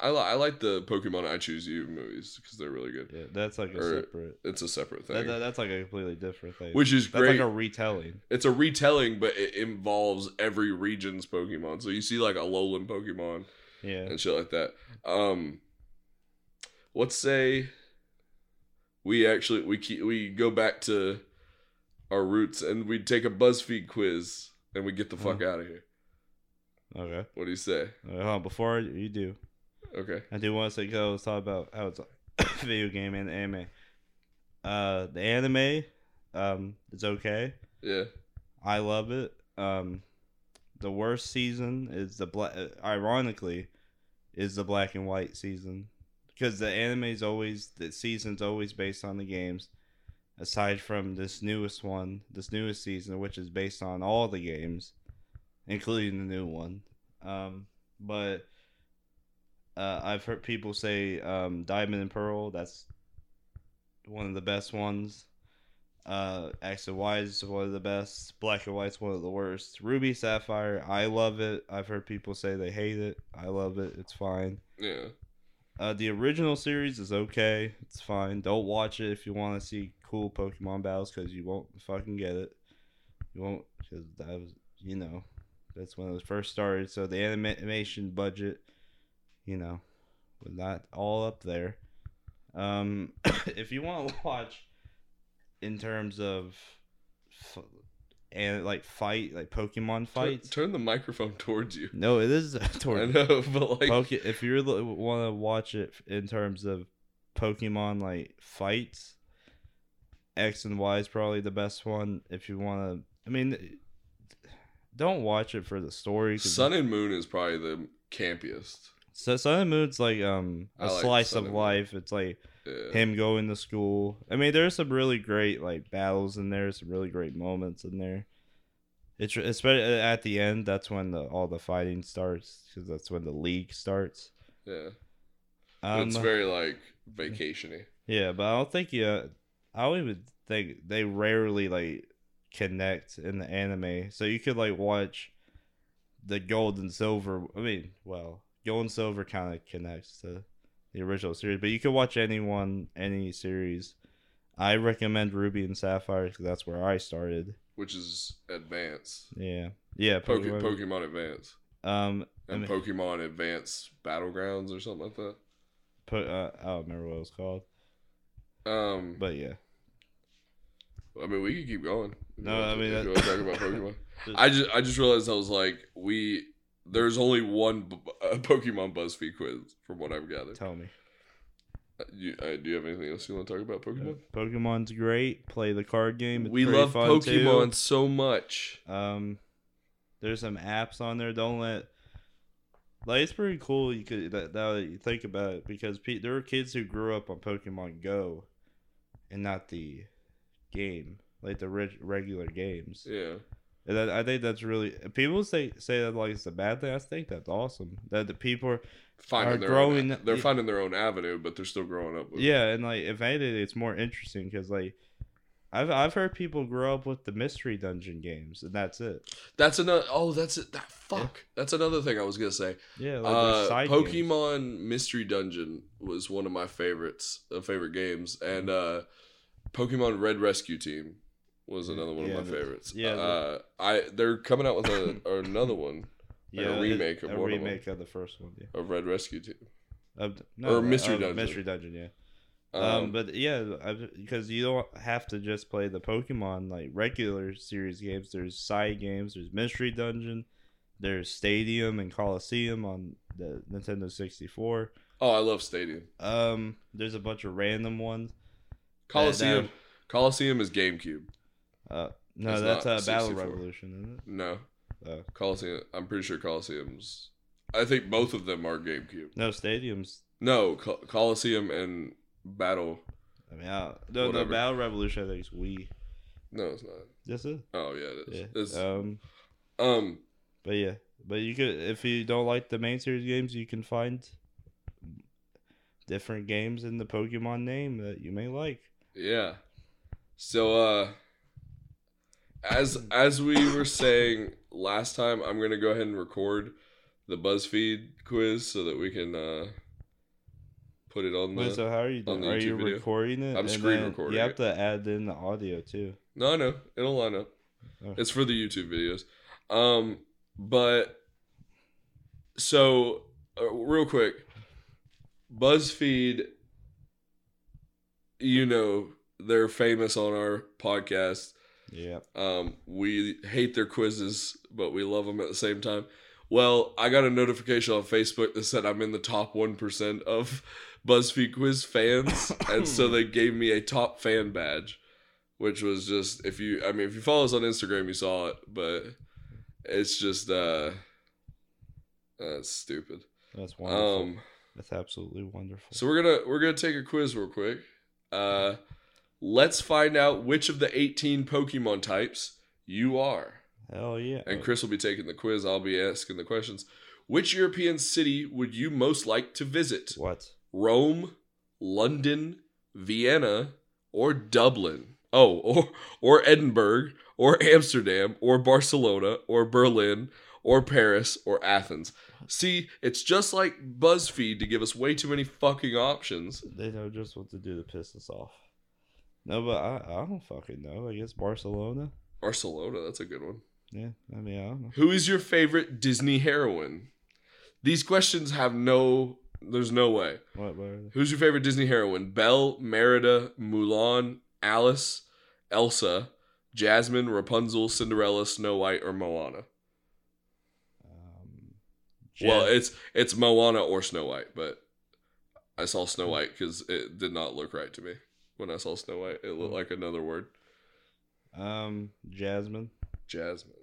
I li- I like the Pokemon I Choose You movies because they're really good. Yeah, that's like a Or- separate. It's a separate thing, that- that's like a completely different thing. which is that's great. like a retelling. it's a retelling, but it involves every region's Pokemon. So you see like a Alolan Pokemon Yeah. and shit like that. Um, let's say we actually we keep, we go back to our roots and we take a BuzzFeed quiz and we get the fuck out of here. Okay. What do you say? Uh, before you do, Okay. I do want to say, go let's talk about how it's a video game and anime. Uh, the anime, um, it's okay. Yeah. I love it. Um, the worst season is the black. Ironically, is the black and white season because the anime is always the season's always based on the games. Aside from this newest one, this newest season, which is based on all the games, including the new one. Um, but uh, I've heard people say um, Diamond and Pearl. That's one of the best ones. Uh, X and Y is one of the best. Black and White's one of the worst. Ruby Sapphire, I love it. I've heard people say they hate it. I love it. It's fine. Yeah. Uh, the original series is okay. It's fine. Don't watch it if you want to see cool Pokemon battles because you won't fucking get it. You won't because that was you know that's when it was first started. So the animation budget, you know, with that all up there. Um, if you want to watch in terms of f- and like fight like Pokemon fights. turn the microphone towards you. No, it is towards. I know, but like, Poke. If you want to watch it in terms of Pokemon like fights, X and Y is probably the best one. If you want to, I mean, don't watch it for the story. Sun and Moon is probably the campiest. So Sun and Moon's like um I like slice of Moon. life. It's like Yeah. him going to school. I mean, there's some really great like battles in there. Some really great moments in there. It's especially at the end. That's when the all the fighting starts because that's when the league starts. yeah. Um, it's very like vacationy. yeah, but I don't think yeah. I don't even think they rarely like connect in the anime. So you could like watch the gold and silver. I mean, well, gold and silver kind of connects to the original series, but you can watch anyone, any series. I recommend Ruby and Sapphire because that's where I started. which is Advance. Yeah, yeah. Poke- Pokemon. Pokemon Advance. Um, I And mean, Pokemon Advance Battlegrounds or something like that. po- uh, I don't remember what it was called, Um, but yeah. I mean, we could keep going. No, I mean, that- talk about Pokemon. Just- I just, I just realized I was like, we. There's only one b- uh, Pokemon BuzzFeed quiz, from what I've gathered. Tell me. Uh, You, uh, do you have anything else you want to talk about Pokemon? Pokemon's great. Play the card game. It's we love fun, Pokemon too. so much. Um, there's some apps on there. Don't let like it's pretty cool. You could that now that you think about it because pe- there are kids who grew up on Pokemon Go, and not the game like the reg- regular games. Yeah. And that, I think that's really people say say that like it's a bad thing. I think that's awesome that the people are Finding Are their growing- own, they're finding their own avenue, but they're still growing up. With it. yeah, and like if anything, it's more interesting because like. I've, I've heard people grow up with the mystery dungeon games and that's it. That's another. Oh, that's it. That fuck. That's another thing I was gonna say. Yeah, like Uh, side games. Pokemon Mystery Dungeon was one of my favorites, uh, favorite games, and uh, Pokemon Red Rescue Team was another one Yeah, of my the- favorites. yeah, the- uh, I they're coming out with a, another one like a remake of a one of remake of, the first one. Yeah, of Red Rescue Team. of, the- Or Mystery of Dungeon. Mystery Dungeon. Yeah, Um, um, but yeah, because you don't have to just play the Pokemon like regular series games. There's side games. There's Mystery Dungeon. There's Stadium and Coliseum on the Nintendo 64. oh, I love Stadium. Um, there's a bunch of random ones. Coliseum. that- Coliseum is GameCube. Uh, no, It's that's not uh, Battle 64. Revolution, isn't it? No, Oh. Coliseum. I'm pretty sure Coliseum's. I think both of them are GameCube. No, Stadium's. No, Col- Coliseum and Battle. I mean, I, no, no, Whatever. Battle Revolution. I think is Wii. No, it's not. This is. Oh yeah, it is. Yeah. It's, Um. um, But yeah, but you could if you don't like the main series games, you can find different games in the Pokemon name that you may like. yeah. So uh, as as we were saying last time, I'm gonna go ahead and record the BuzzFeed quiz so that we can uh put it on the. Wait, so how are you doing? Are you video. recording it? I'm screen recording You have it. to add in the audio too. No, no, it'll line up. Oh. It's for the YouTube videos. Um, but so uh, real quick, BuzzFeed, you know, they're famous on our podcast. Yeah. Um, we hate their quizzes, but we love them at the same time. Well, I got a notification on Facebook that said I'm in the top 1% of BuzzFeed quiz fans. and so they gave me a top fan badge, which was just, if you, I mean, if you follow us on Instagram, you saw it, but it's just, uh, that's stupid. That's wonderful. Um, That's absolutely wonderful. so we're gonna we're gonna take a quiz real quick. Uh, let's find out which of the 18 Pokemon types you are. Hell yeah. And Chris will be taking the quiz. I'll be asking the questions. Which European city would you most like to visit? what? Rome, London, Vienna, or Dublin? Oh, or or Edinburgh, or Amsterdam, or Barcelona, or Berlin, or Paris, or Athens. See, it's just like BuzzFeed to give us way too many fucking options. They know just what to do to piss us off. No, but I, I don't fucking know. I guess Barcelona. Barcelona, that's a good one. Yeah, I mean I don't know. Who is your favorite Disney heroine? These questions have no. There's no way. What? what are they? Who's your favorite Disney heroine? Belle, Merida, Mulan, Alice, Elsa, Jasmine, Rapunzel, Cinderella, Snow White, or Moana. Um, Well, it's it's Moana or Snow White, but I saw Snow White because it did not look right to me when I saw Snow White. It looked like another word. um, Jasmine. Jasmine.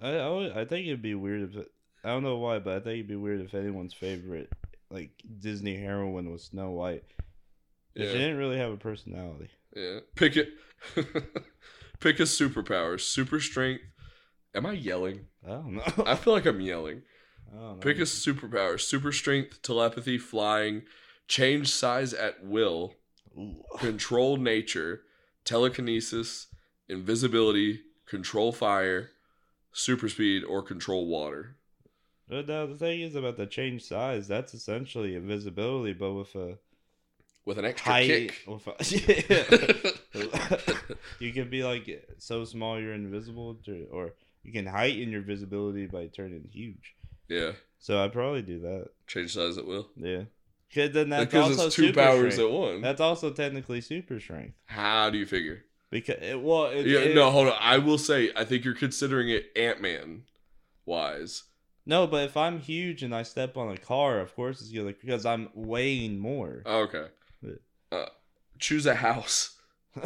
I, I, would- I think it'd be weird if I don't know why, but I think it'd be weird if anyone's favorite like Disney heroine was Snow White. Yeah. She didn't really have a personality. Yeah. Pick it. Pick a superpower. Super strength. Am I yelling? I don't know. I feel like I'm yelling. I don't know. Pick a superpower. Super strength, telepathy, flying, change size at will. Control nature, telekinesis, invisibility, control fire, super speed, or control water. But now the thing is about the change size. That's essentially invisibility, but with a With an extra height. kick. With a, you can be like so small you're invisible, to, or you can heighten your visibility by turning huge. yeah. So I'd probably do that. Change size at will. Yeah. 'Cause then that's because also it's two super powers strength. at one. That's also technically super strength How do you figure? because it, well, it, Yeah, it- no, hold on. I will say, I think you're considering it Ant Man wise. no. But if I'm huge and I step on a car, of course it's gonna because I'm weighing more. Okay. Yeah. Uh, choose a house.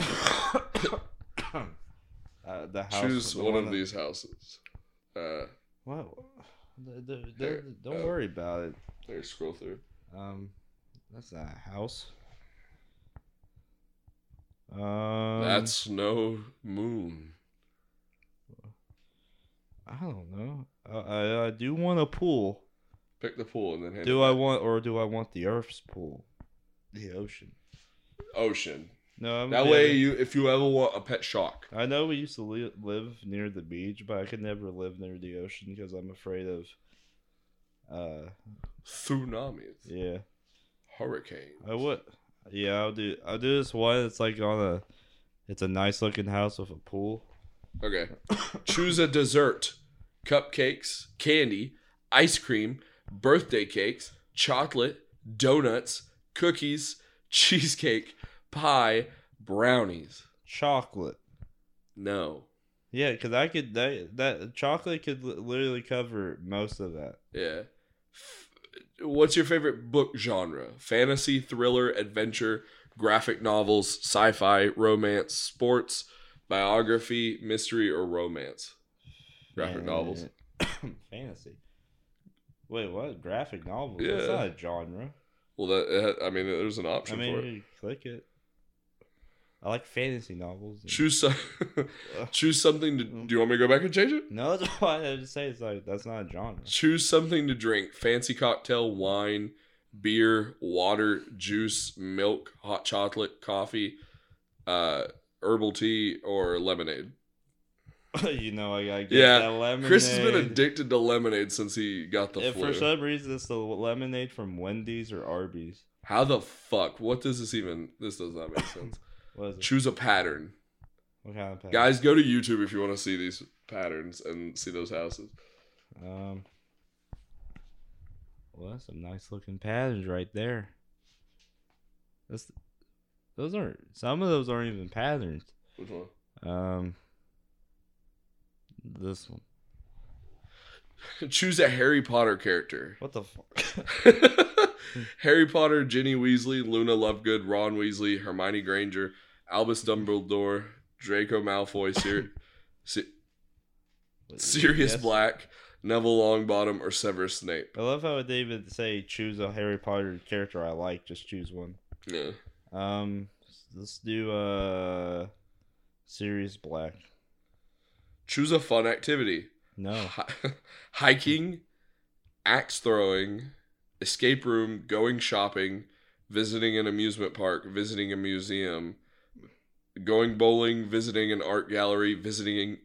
uh, the house. choose the one of that- these houses. Uh, What? The- the- the- There, don't uh, worry about it. there, scroll through. Um, that's not a house. Um, That's no moon. I don't know. I, I, I do want a pool. Pick the pool and then hand Do it I back. want, or do I want the Earth's pool? The ocean. ocean? No, I'm That way, you if you ever want a pet shark, I know we used to li- live near the beach, but I could never live near the ocean because I'm afraid of. Uh, tsunamis, yeah. hurricanes. I would. Yeah, I'll do. I'll do this one. It's like on a. It's a nice looking house with a pool. Okay. Choose a dessert. Cupcakes, candy, ice cream, birthday cakes, chocolate, donuts, cookies, cheesecake, pie, brownies. Chocolate. No. Yeah, because I could that that chocolate could literally cover most of that. Yeah. What's your favorite book genre? Fantasy, thriller, adventure, graphic novels, sci-fi, romance, sports, biography, mystery, or romance? Graphic novels. Fantasy. Wait, what? Graphic novels? That's Yeah. not a genre. Well, that I mean, there's an option I mean, for it. you click it. I like fantasy novels. and- Choose some, choose something to. Do you want me to go back and change it? No, that's why I just say it's like that's not a genre. Choose something to drink: fancy cocktail, wine, beer, water, juice, milk, hot chocolate, coffee, uh, herbal tea, or lemonade. you know, I gotta get Yeah, that lemonade. Chris has been addicted to lemonade since he got the If flu. for some reason it's the lemonade from Wendy's or Arby's. How the fuck? What does this even? This does not make sense. What is it? Choose a pattern, What kind of pack? guys. Go to YouTube if you want to see these patterns and see those houses. Um. Well, that's some nice looking patterns right there. That's, those aren't. Some of those aren't even patterns. Which one? Um. This one. Choose a Harry Potter character. What the fuck? Harry Potter, Ginny Weasley, Luna Lovegood, Ron Weasley, Hermione Granger, Albus Dumbledore, Draco Malfoy, Sir- Si- Sirius Yes. Black, Neville Longbottom, or Severus Snape. I love how would say choose a Harry Potter character I like. Just choose one. Yeah. Um. Let's do uh. Sirius Black. Choose a fun activity. No. Hi- hiking, axe throwing, escape room, going shopping, visiting an amusement park, visiting a museum, going bowling, visiting an art gallery, visiting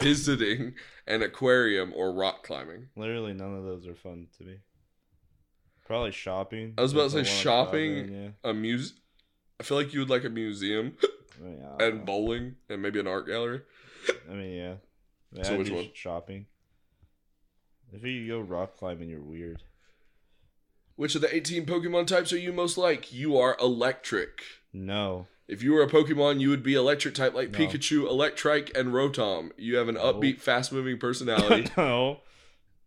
visiting an aquarium or rock climbing. Literally none of those are fun to me. Probably shopping. I was about to say shopping. in, yeah. A muse I feel like you would like a museum I mean, I and know. bowling and maybe an art gallery. I mean, yeah. Mean, So I'd which one? Shopping. If you go rock climbing, you're weird. Which of the 18 Pokemon types are you most like? You are electric. No. If you were a Pokemon, you would be electric type like No. Pikachu, Electrike, and Rotom. You have an No. upbeat, fast moving personality. no.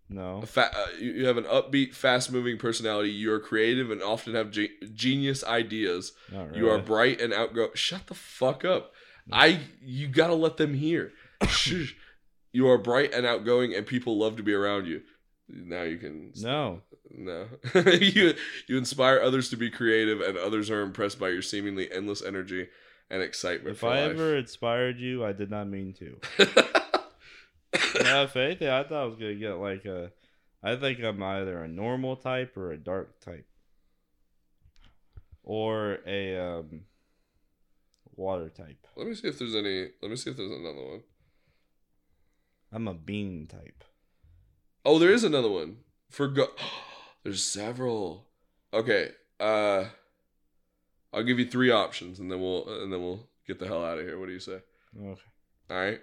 No. Fa- uh, you have an upbeat, fast moving personality. You are creative and often have ge- genius ideas. Really. You are bright and outgoing. Shut the fuck up. I you gotta let them hear. You are bright and outgoing, and people love to be around you. Now you can No. no. you you inspire others to be creative, and others are impressed by your seemingly endless energy and excitement. If I life. ever inspired you, I did not mean to. yeah, if anything, I thought I was gonna get like a. I think I'm either a normal type or a dark type, or a um, water type. let me see if there's any. Let me see if there's another one. I'm a bean type. Oh, there is another one for go. There's several. Okay. Uh, I'll give you three options, and then we'll and then we'll get the hell out of here. What do you say? Okay. All right.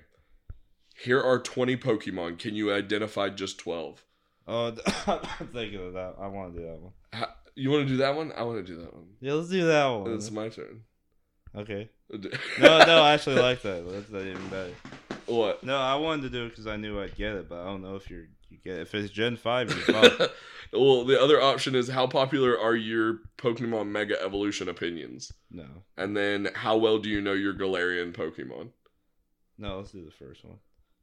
Here are 20 Pokemon. Can you identify just 12? Oh, I'm thinking of that. I want to do that one. Ha- You want to do that one? I want to do that one. Yeah, let's do that one. It's my turn. Okay. No, no, I actually like that. That's not even better. what? No, I wanted to do it because I knew I'd get it, but I don't know if you're you get if it's Gen Five. You're well, the other option is how popular are your Pokemon Mega Evolution opinions? no, And then how well do you know your Galarian Pokemon? no, let's do the first one.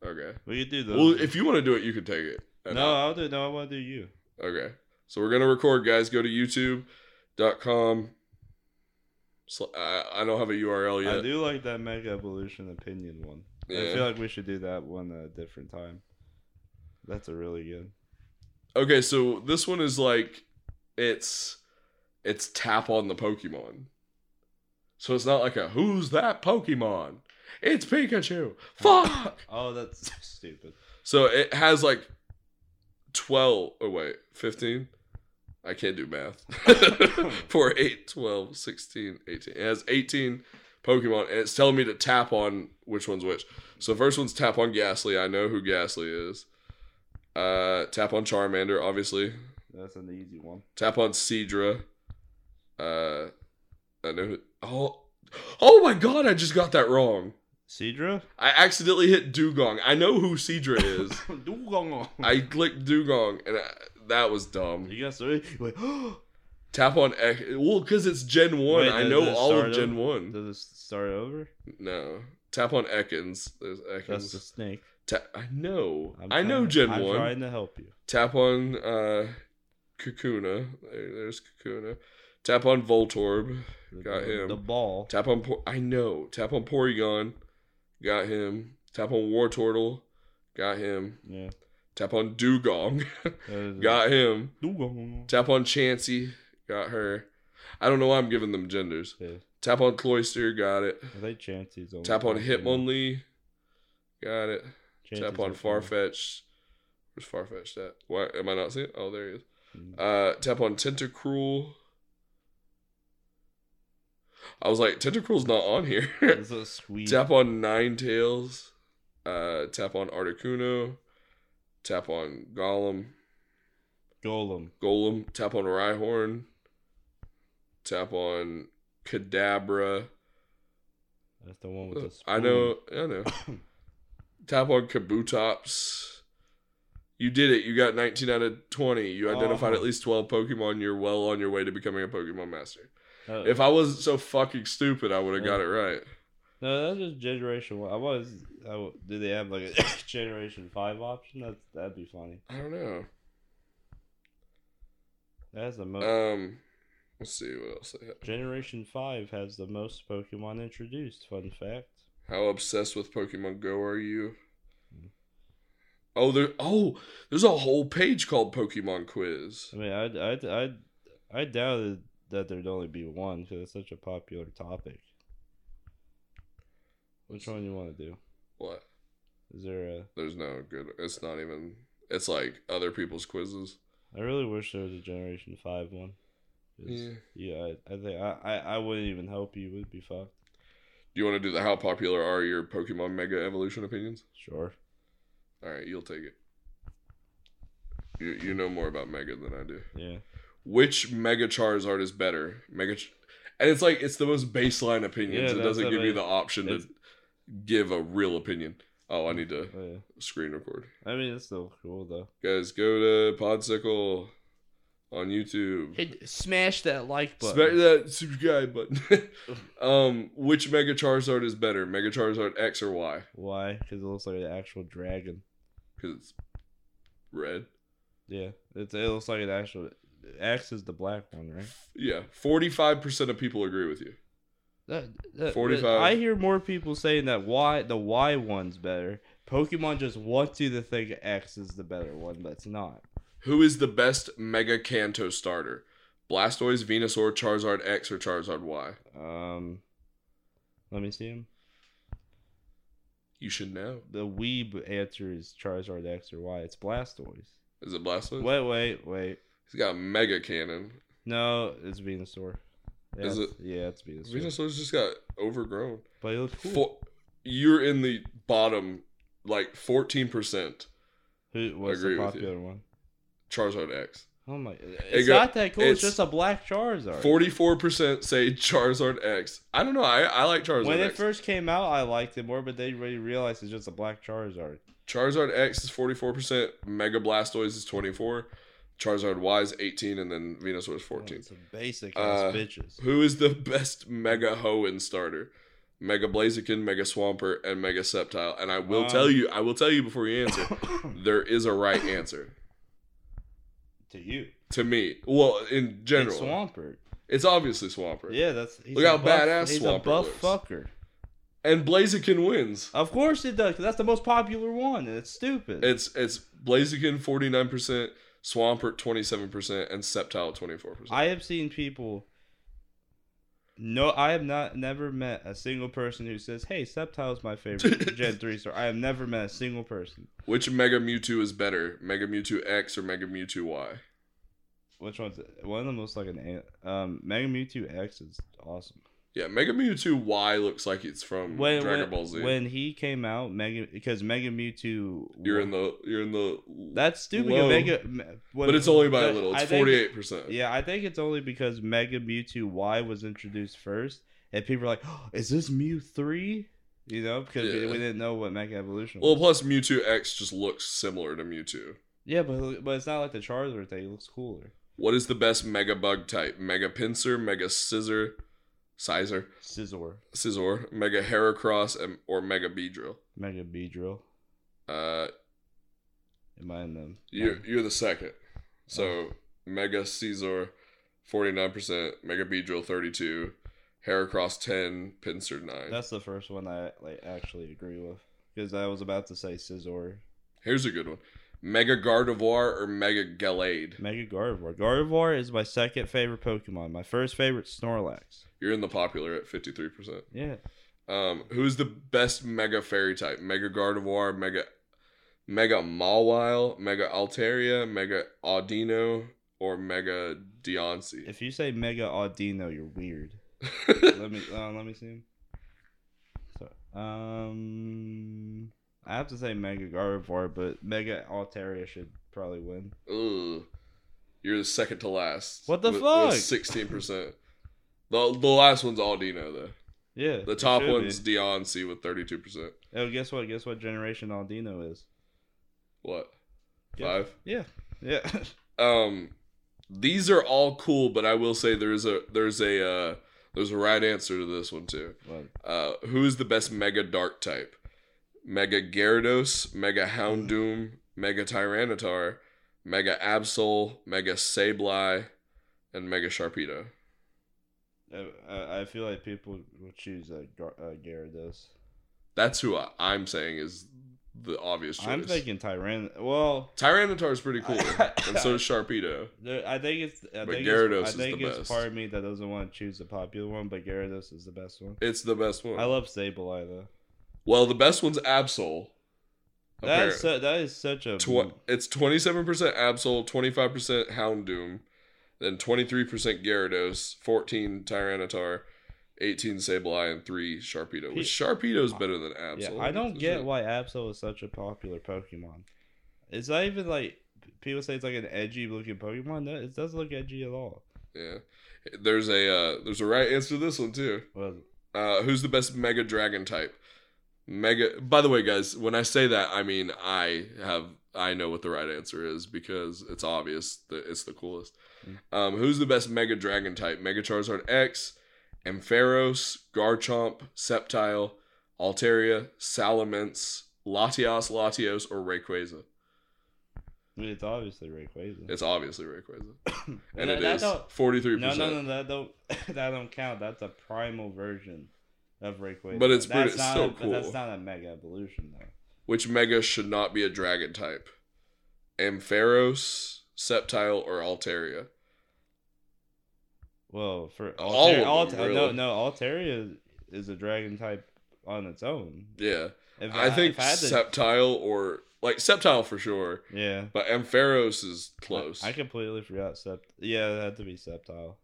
Okay. We could do those. Well, if you want to do it, you can take it. No, I'll- I'll do. No, I want to do you. Okay. So we're gonna record, guys. Go to YouTube.com. Sl- I, I don't have a URL yet. I do like that Mega Evolution opinion one. I feel like we should do that one at a different time. That's a really good. Okay, so this one is like it's it's tap on the Pokemon. So it's not like a who's that Pokemon? It's Pikachu. Fuck. Oh, that's stupid. So it has like 12 oh wait, 15? I can't do math. 4, 8, 12, 16, 18. It has 18 Pokemon and it's telling me to tap on which one's which. So first one's tap on Gastly. I know who Gastly is. Uh tap on Charmander, obviously. That's an easy one. Tap on Seadra. Uh I know who Oh Oh my god, I just got that wrong. Seadra? I accidentally hit Dewgong. I know who Seadra is. Dewgong. I clicked Dewgong, and I, that was dumb. You got. Wait, Tap on X. Well, because it's Gen 1. Wait, I know all of Gen over? 1. does it start over? No. Tap on Ekans. There's Ekans. That's the snake. Ta- I know. I'm I know Gen I'm 1. trying to help you. Tap on uh, Kakuna. There, there's Kakuna. Tap on Voltorb. Got him. The ball. Tap on. Por- I know. Tap on Porygon. Got him. Tap on Wartortle. Got him. Yeah. Tap on Dewgong. Got him. Dewgong. Tap on Chansey. Got her. I don't know why I'm giving them genders. Yeah. Tap on Cloyster. Got it. I think Chansey's Tap on. Hitmonlee. Got it. Tap on. Farfetch. Where's Farfetch at? Why am I not seeing? it? Oh, there he is. Mm. Uh, tap on Tentacruel. I was like, Tentacruel's not on here. A sweet. tap on Ninetales. Uh, tap on Articuno. Tap on Golem. Golem. Golem. Tap on Rhyhorn. Tap on Kadabra. That's the one with the spoon. I know. I know. Tap on Kabutops. You did it. You got 19 out of 20. You identified Oh. at least 12 Pokemon. You're well on your way to becoming a Pokemon master. Uh, If I wasn't so fucking stupid, I would have got it right. no, that's just generation one. I was. I, w- do they have like a generation five option? That's that'd be funny. I don't know. That's the most. Um, let's see what else they have. generation five has the most Pokemon introduced. Fun fact. How obsessed with Pokemon Go are you? Oh, there. Oh, there's a whole page called Pokemon Quiz. I mean, I I I I doubted that there'd only be one because it's such a popular topic. Which one you want to do? What? Is there a? There's no good. It's not even. It's like other people's quizzes. I really wish there was a Generation Five one. Yeah. Yeah, I, I think I, I I wouldn't even help you. Would be fucked. Do you want to do the how popular are your Pokemon Mega Evolution opinions? Sure. All right, you'll take it. You you know more about Mega than I do. Yeah. Which Mega Charizard is better? Mega. Ch- and it's like it's the most baseline opinions. Yeah, it doesn't give I- you the option to give a real opinion. Oh, I need to Oh, yeah. screen record. I mean, it's still cool though. Guys, go to Podsicle on YouTube. Hey, smash that like button. Smash that subscribe button. um, which Mega Charizard is better, Mega Charizard X or Y? Why? Because it looks like an actual dragon. Because it's red. Yeah, it's, it looks like an actual. X is the black one, right? Yeah, forty-five percent of people agree with you. That, that, 45. I hear more people saying that Y the Y one's better. Pokemon just wants you to think X is the better one, but it's not. Who is the best Mega Kanto starter? Blastoise, Venusaur, Charizard X, or Charizard Y? Um, let me see him. You should know. The weeb answer is Charizard X or Y. It's Blastoise. Is it Blastoise? Wait, wait, wait. He's got a Mega Cannon. No, it's Venusaur. Yeah, Is it's- Yeah, it's Venusaur. Venusaur's just got overgrown. But he looks cool. For, you're in the bottom, like fourteen percent. Who, what's agree the popular one? Charizard X. Oh my! It's go- not that cool. It's, it's just a black Charizard. Forty-four percent say Charizard X. I don't know. I, I like Charizard when it first came out, I liked it more, but they really realized it's just a black Charizard. Charizard X is forty-four percent. Mega Blastoise is twenty-four. Charizard Y is eighteen, and then Venusaur is fourteen. Some basic ass Uh, bitches. Who is the best Mega Hoenn starter? Mega Blaziken, Mega Swampert, and Mega Sceptile. And I will Um, tell you, I will tell you before you answer, there is a right answer to you, to me. Well, in it's general, Swampert. it's obviously Swampert. Yeah, that's he's Look how buff, badass He's Swampert a buff looks. fucker. And Blaziken wins. Of course it does, 'cause that's the most popular one, and it's stupid. It's it's Blaziken forty nine percent, Swampert twenty seven percent, and Sceptile twenty four percent. I have seen people. No, I have not never met a single person who says, "Hey, Sceptile is my favorite Gen three star." I have never met a single person. Which Mega Mewtwo is better, Mega Mewtwo X or Mega Mewtwo Y? Which one's one of them looks like an a- um Mega Mewtwo X is awesome. Yeah, Mega Mewtwo Y looks like it's from When Dragon when, Ball Z. when he came out, Mega because Mega Mewtwo you're in the you're in the that's stupid. low, Mega, when- but it's only by a little. It's forty eight percent. Yeah, I think it's only because Mega Mewtwo Y was introduced first, and people are like, oh, "Is this Mew three? You know, because we, Yeah. we didn't know what Mega Evolution. Was. Well, plus Mewtwo X just looks similar to Mewtwo. yeah, but but it's not like the Charizard thing. It looks cooler. What is the best Mega Bug type? Mega Pinsir, Mega Scissor, Sizer, Scizor, Scizor, Mega Heracross, and or Mega Beedrill? Mega Beedrill. Uh, Am I in them? you're you're the second. So Mega Scizor, forty nine percent. Mega Beedrill, thirty two. Heracross, ten. Pinsir, nine. That's the first one I like actually agree with because I was about to say Scizor. Here's a good one. Mega Gardevoir or Mega Gallade? Mega Gardevoir. Gardevoir is my second favorite Pokemon. My first favorite Snorlax. You're in the popular at 53%. Yeah. Um, who's the best Mega Fairy type? Mega Gardevoir, Mega Mega Mawile, Mega Altaria, Mega Audino, or Mega Diancie? If you say Mega Audino, you're weird. let me uh, let me see him. So, um, I have to say Mega Gardevoir, but Mega Altaria should probably win. Ugh. You're the second to last. What the with, fuck? 16%. The, the last one's Audino, though. Yeah, The top one's be. Diancie with 32%. Oh, guess what? Guess what generation Audino is? What? Yeah. Five? Yeah, yeah. um these are all cool but i will say there's a there's a uh there's a right answer to this one too What? uh who's the best mega dark type mega gyarados mega houndoom mega tyranitar mega absol mega sableye and mega sharpedo I, I feel like people would choose uh, Gar- uh, Gyarados. that's who I, i'm saying is the obvious choice I'm thinking Tyran. Well, tyranitar is pretty cool and so is sharpedo I think it's. I But think Gyarados it's, is I think the it's best. part of me that doesn't want to choose the popular one, but Gyarados is the best one. it's the best one I love Sableye though. Well the best one's absol That is su- that is such a Tw- it's 27% Absol, 25% Houndoom, then 23% Gyarados, 14 Tyranitar, 18 Sableye, and 3 Sharpedo. Which Sharpedo's better than Absol. yeah. I don't get just- why Absol is such a popular Pokemon. It's not even like people say it's like an edgy looking Pokemon. No, it doesn't look edgy at all. Yeah. There's a uh, there's a right answer to this one too. Uh, who's the best Mega Dragon type? Mega. By the way, guys, when I say that, I mean I have I know what the right answer is because it's obvious that it's the coolest. Mm. Um, who's the best Mega Dragon type? Mega Charizard X, Ampharos, Garchomp, Sceptile, Altaria, Salamence, Latios, Latios, or Rayquaza? I mean, it's obviously Rayquaza. It's obviously Rayquaza, and That- it that is don't- forty three No, percent. no, no, that don't that don't count. That's a primal version of Rayquaza. But it's pretty- still a, but That's not a mega evolution though. Which Mega should not be a Dragon type? Ampharos, Sceptile, or Altaria? Well, for All of Altaria, Alta- no, really. no, Altaria is a dragon type on its own. Yeah, If I think if I had to- or like Sceptile for sure, yeah, but Ampharos is close. I, I completely forgot Sept. Yeah, it had to be Sceptile.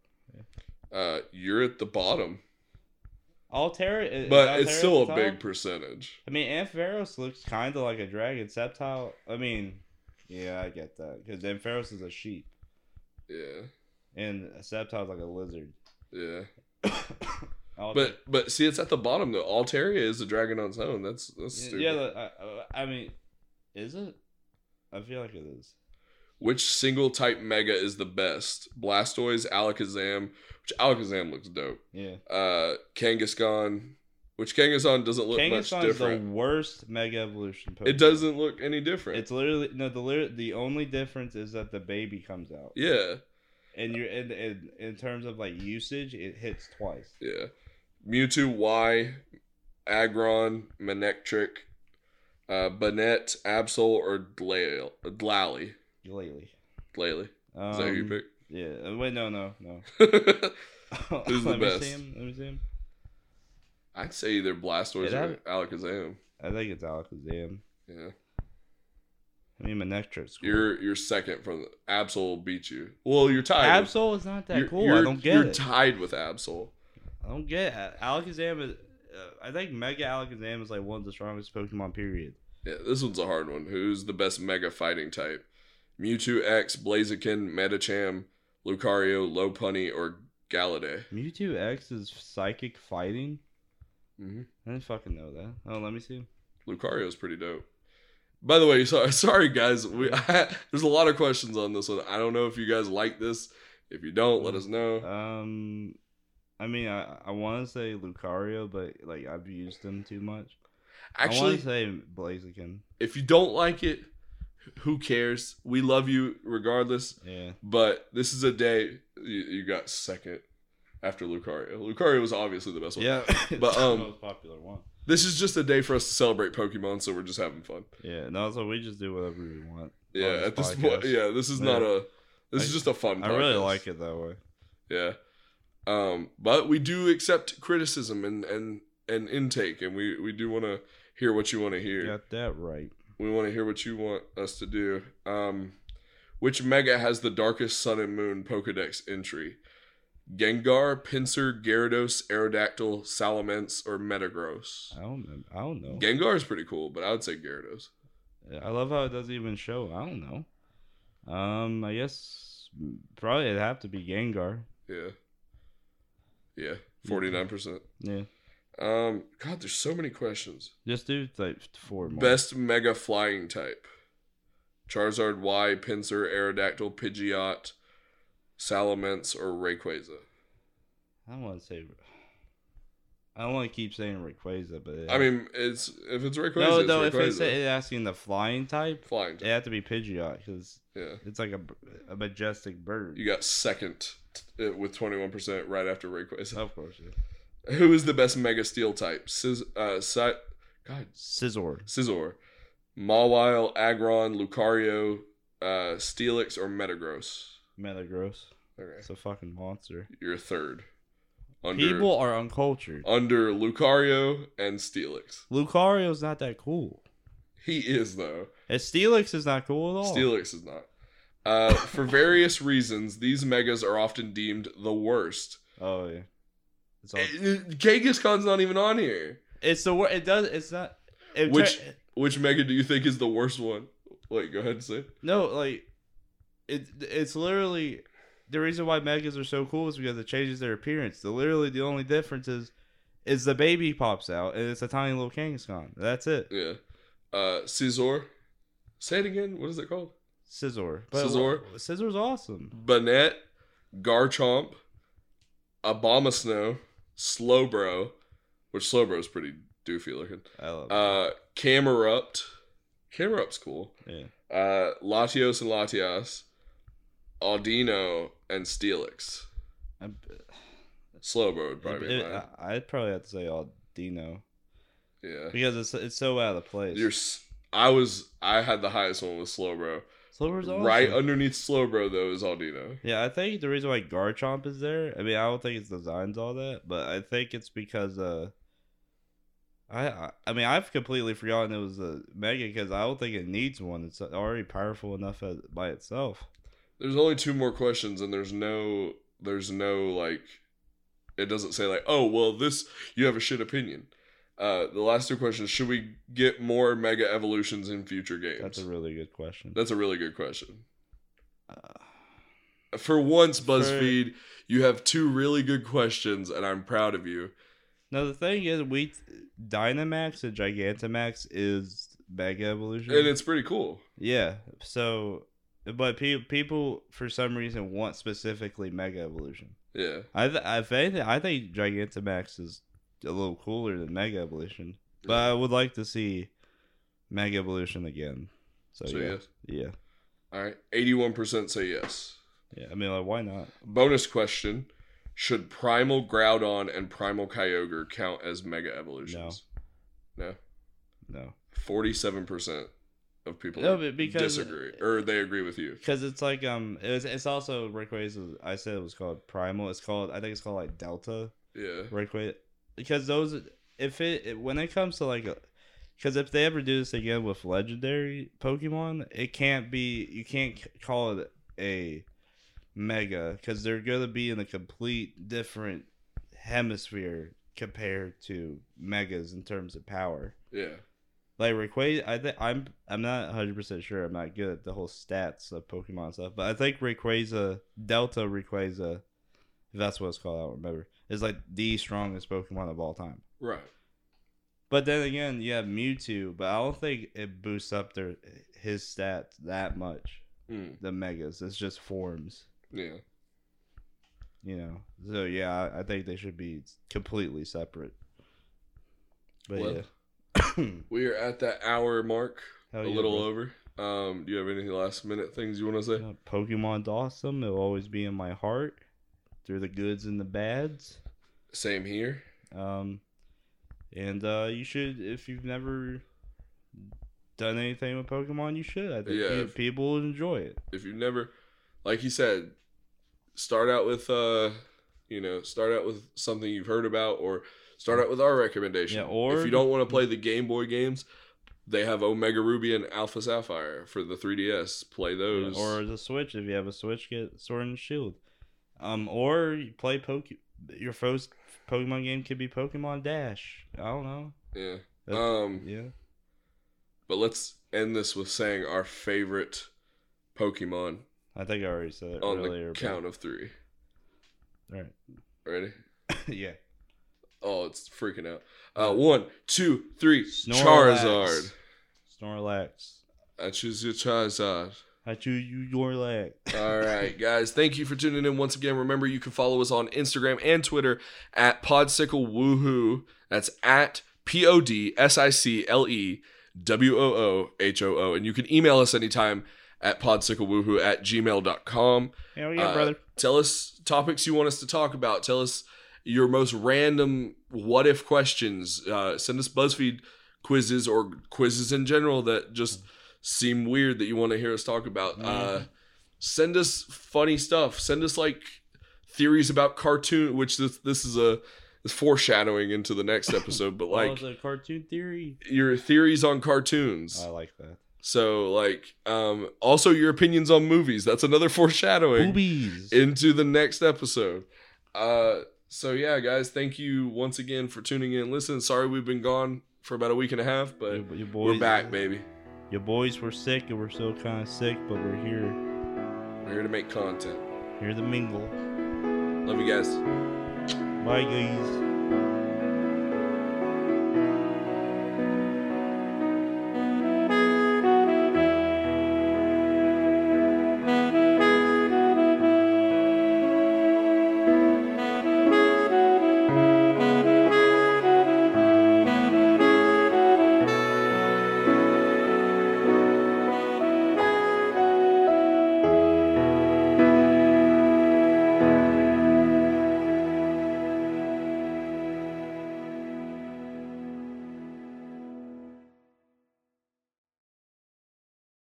uh, you're at the bottom, Altaria, is but Altaria it's still a big percentage. I mean, Ampharos looks kind of like a dragon. Sceptile, I mean, yeah, I get that because Ampharos is a sheep Yeah, and Sceptile's like a lizard. yeah. But but see, it's at the bottom though. Altaria is a dragon on its own. That's that's stupid. yeah, I, I mean, is it? I feel like it is. Which single type Mega is the best? Blastoise, Alakazam, which Alakazam looks dope. Yeah, uh Kangaskhan, which Kangaskhan doesn't look much different. Kangaskhan is the worst Mega Evolution. Pokemon. It doesn't look any different. It's literally no. The the only difference is that the baby comes out, yeah, and you're in, in in terms of like usage, it hits twice. yeah. Mewtwo, Y, Aggron, Manectric, uh, Banette, Absol, or Glalie. Lately, Glalie. um, Is that who you pick? Yeah. uh, Wait, no, no, no. Who's the Let me best? see him. Let me see him. I'd say either Blastoise or Alakazam. I think it's Alakazam. Yeah. I mean, Manectric's cool. You're you're second from the Absol beat you. Well, you're tied. with- Absol is not that you're, cool. You're, I don't get it. you're tied with Absol. I don't get it. Alakazam is. Uh, I think Mega Alakazam is like one of the strongest Pokemon. Period. Yeah, this one's a hard one. Who's the best Mega fighting type? Mewtwo X, Blaziken, Medicham, Lucario, Lopunny, or Galladay? Mewtwo X is psychic fighting. Mm-hmm. I didn't fucking know that. Oh, let me see. Lucario's pretty dope. By the way, sorry, sorry guys. We there's a lot of questions on this one. I don't know if you guys like this. If you don't, let us know. Um, I mean, I I want to say Lucario, but like I've used him too much. I Actually, want to say Blaziken. if you don't like it, who cares? We love you regardless. Yeah. But this is a day you, you got second after Lucario. Lucario was obviously the best one. Yeah. But, um, most popular one. This is just a day for us to celebrate Pokemon, so we're just having fun. Yeah. No, so we just do whatever we want. Yeah, on at this podcast. point, yeah, this is Yeah. not a. This is just a fun. I really like it that way. Yeah, um, but we do accept criticism and and and intake, and we we do want to hear what you want to hear. Got that right. We want to hear what you want us to do. Um, which Mega has the darkest Sun and Moon Pokedex entry? Gengar, Pinsir, Gyarados, Aerodactyl, Salamence, or Metagross? I don't. know. I don't know. Gengar is pretty cool, but I would say Gyarados. I love how it doesn't even show. I don't know. Um, I guess probably it'd have to be Gengar. Yeah. Yeah, forty nine percent. Yeah. Um, God, there's so many questions. Just do like four more. Best Mega Flying type: Charizard, Y, Pinsir, Aerodactyl, Pidgeot, Salamence, or Rayquaza. I don't want to say. I don't want to keep saying Rayquaza, but it- I mean, it's if it's Rayquaza, no, it's no. If Rayquaza. it's it asking the flying type, Flying it type. had to be Pidgeot because Yeah. it's like a, a majestic bird. You got second t- with 21% right after Rayquaza. of course, yeah. Who is the best Mega Steel type? Sis, uh, God, Scizor. Scizor, Mawile, Aggron, Lucario, uh, Steelix, or Metagross? Metagross. Okay. It's a fucking monster. You're third. Under, People are uncultured. under Lucario and Steelix. Lucario's not that cool. He is though. And Steelix is not cool at all. Steelix is not. Uh, for various reasons, these megas are often deemed the worst. Oh yeah. It's, all, Eh, Kangaskhan's not even on here. it's the wor- It does. It's not. It Which tur- which mega do you think is the worst one? Wait, go ahead and say. no like it. It's literally the reason why megas are so cool is because it changes their appearance. The literally the only difference is is the baby pops out and it's a tiny little Kangaskhan. That's it. Yeah. Uh, Scizor. Say it again. What is it called? Scizor. Scizor? Scizor's awesome. Banette, Garchomp, Abomasnow, Slowbro, which Slowbro is pretty doofy looking. I love it. Uh, Camerupt. Camerupt's cool. yeah. Uh, Latios and Latias, Audino, and Steelix. I'm- Slowbro would probably be mine. I'd probably have to say Audino Yeah. because it's it's so out of place. You're. I was. I had the highest one with Slowbro. Slowbro's awesome. Right underneath Slowbro though is Audino. Yeah, I think the reason why Garchomp is there, I mean, I don't think its design's all that, but I think it's because uh, I I, I mean, I've completely forgotten it was a mega because I don't think it needs one. It's already powerful enough as, by itself. There's only two more questions, and there's no. There's no like. It doesn't say like, oh well, this you have a shit opinion. Uh, the last two questions: Should we get more Mega Evolutions in future games? That's a really good question. That's a really good question. Uh, For once, BuzzFeed, you have two really good questions, and I'm proud of you. now the thing is, we Dynamax and Gigantamax is mega evolution. And it's pretty cool. Yeah. So, but pe- people for some reason want specifically Mega Evolution. Yeah. I th- if anything, I think Gigantamax is a little cooler than Mega Evolution. But I would like to see Mega Evolution again. So, So, yeah, yes. yeah, All right. 81% say yes. yeah. I mean, like, why not? Bonus question Should Primal Groudon and Primal Kyogre count as Mega Evolutions? No. No, 47% of people No, because- disagree. Or they agree with you. because it's like um, it was, it's also Rayquaza. I said it was called Primal. It's called I think it's called like Delta. Yeah. Rayquaza because those if it, when it comes to like because if they ever do this again with legendary Pokemon, it can't be you can't call it a mega because they're gonna be in a complete different hemisphere compared to megas in terms of power. Yeah. Like Rayquaza, I think I'm I'm not 100 percent sure. I'm not good at the whole stats of Pokemon stuff, but I think Rayquaza Delta Rayquaza, if that's what it's called, I don't remember, is like the strongest Pokemon of all time. Right. But then again, you have Mewtwo, but I don't think it boosts up their his stats that much. Mm. The megas, it's just forms, Yeah. you know. So yeah, I, I think they should be completely separate. But Well, yeah, We are at that hour mark, Hell a yeah, little bro. over. Um, do you have any last minute things you want to say? Uh, Pokemon's awesome. It'll always be in my heart through the goods and the bads. Same here. Um, and uh, you should, if you've never done anything with Pokemon, you should. I think Yeah, pe- if- people will enjoy it. if you've never like you said start out with uh you know start out with something you've heard about or start out with our recommendation Yeah, or- if you don't want to play the game boy games they have omega ruby and alpha sapphire for the 3ds play those Or the Switch, if you have a Switch, get Sword and Shield. Um, or you play Poke. Your first Pokemon game could be Pokemon Dash. I don't know. yeah That- um Yeah. but let's end this with saying our favorite pokemon I think I already said it on earlier. the count of three All right. ready yeah. oh it's freaking out uh one two three Snorlax. charizard Snorlax. i choose your charizard I choose you your leg. All right, guys. Thank you for tuning in once again. Remember, you can follow us on Instagram and Twitter at Podsicle Woohoo. That's at P O D S I C L E W O O H O O. And you can email us anytime at podsiclewoohoo at gmail.com. Hell yeah, Uh, brother. Tell us topics you want us to talk about. Tell us your most random what if questions. Uh, send us BuzzFeed quizzes or quizzes in general that just seem weird that you want to hear us talk about. Uh, send us funny stuff. Send us like theories about cartoon, which this this is a is foreshadowing into the next episode. But Like, like oh, the cartoon theory. your theories on cartoons. I like that. So like um also your opinions on movies. That's another foreshadowing Boobies. into the next episode. Uh so yeah, guys, thank you once again for tuning in. Listen, sorry we've been gone for about a week and a half, but your, your we're back, baby. Your boys were sick and we're still kind of sick, but we're here. We're here to make content. Hear the mingle. Love you guys. Bye, guys.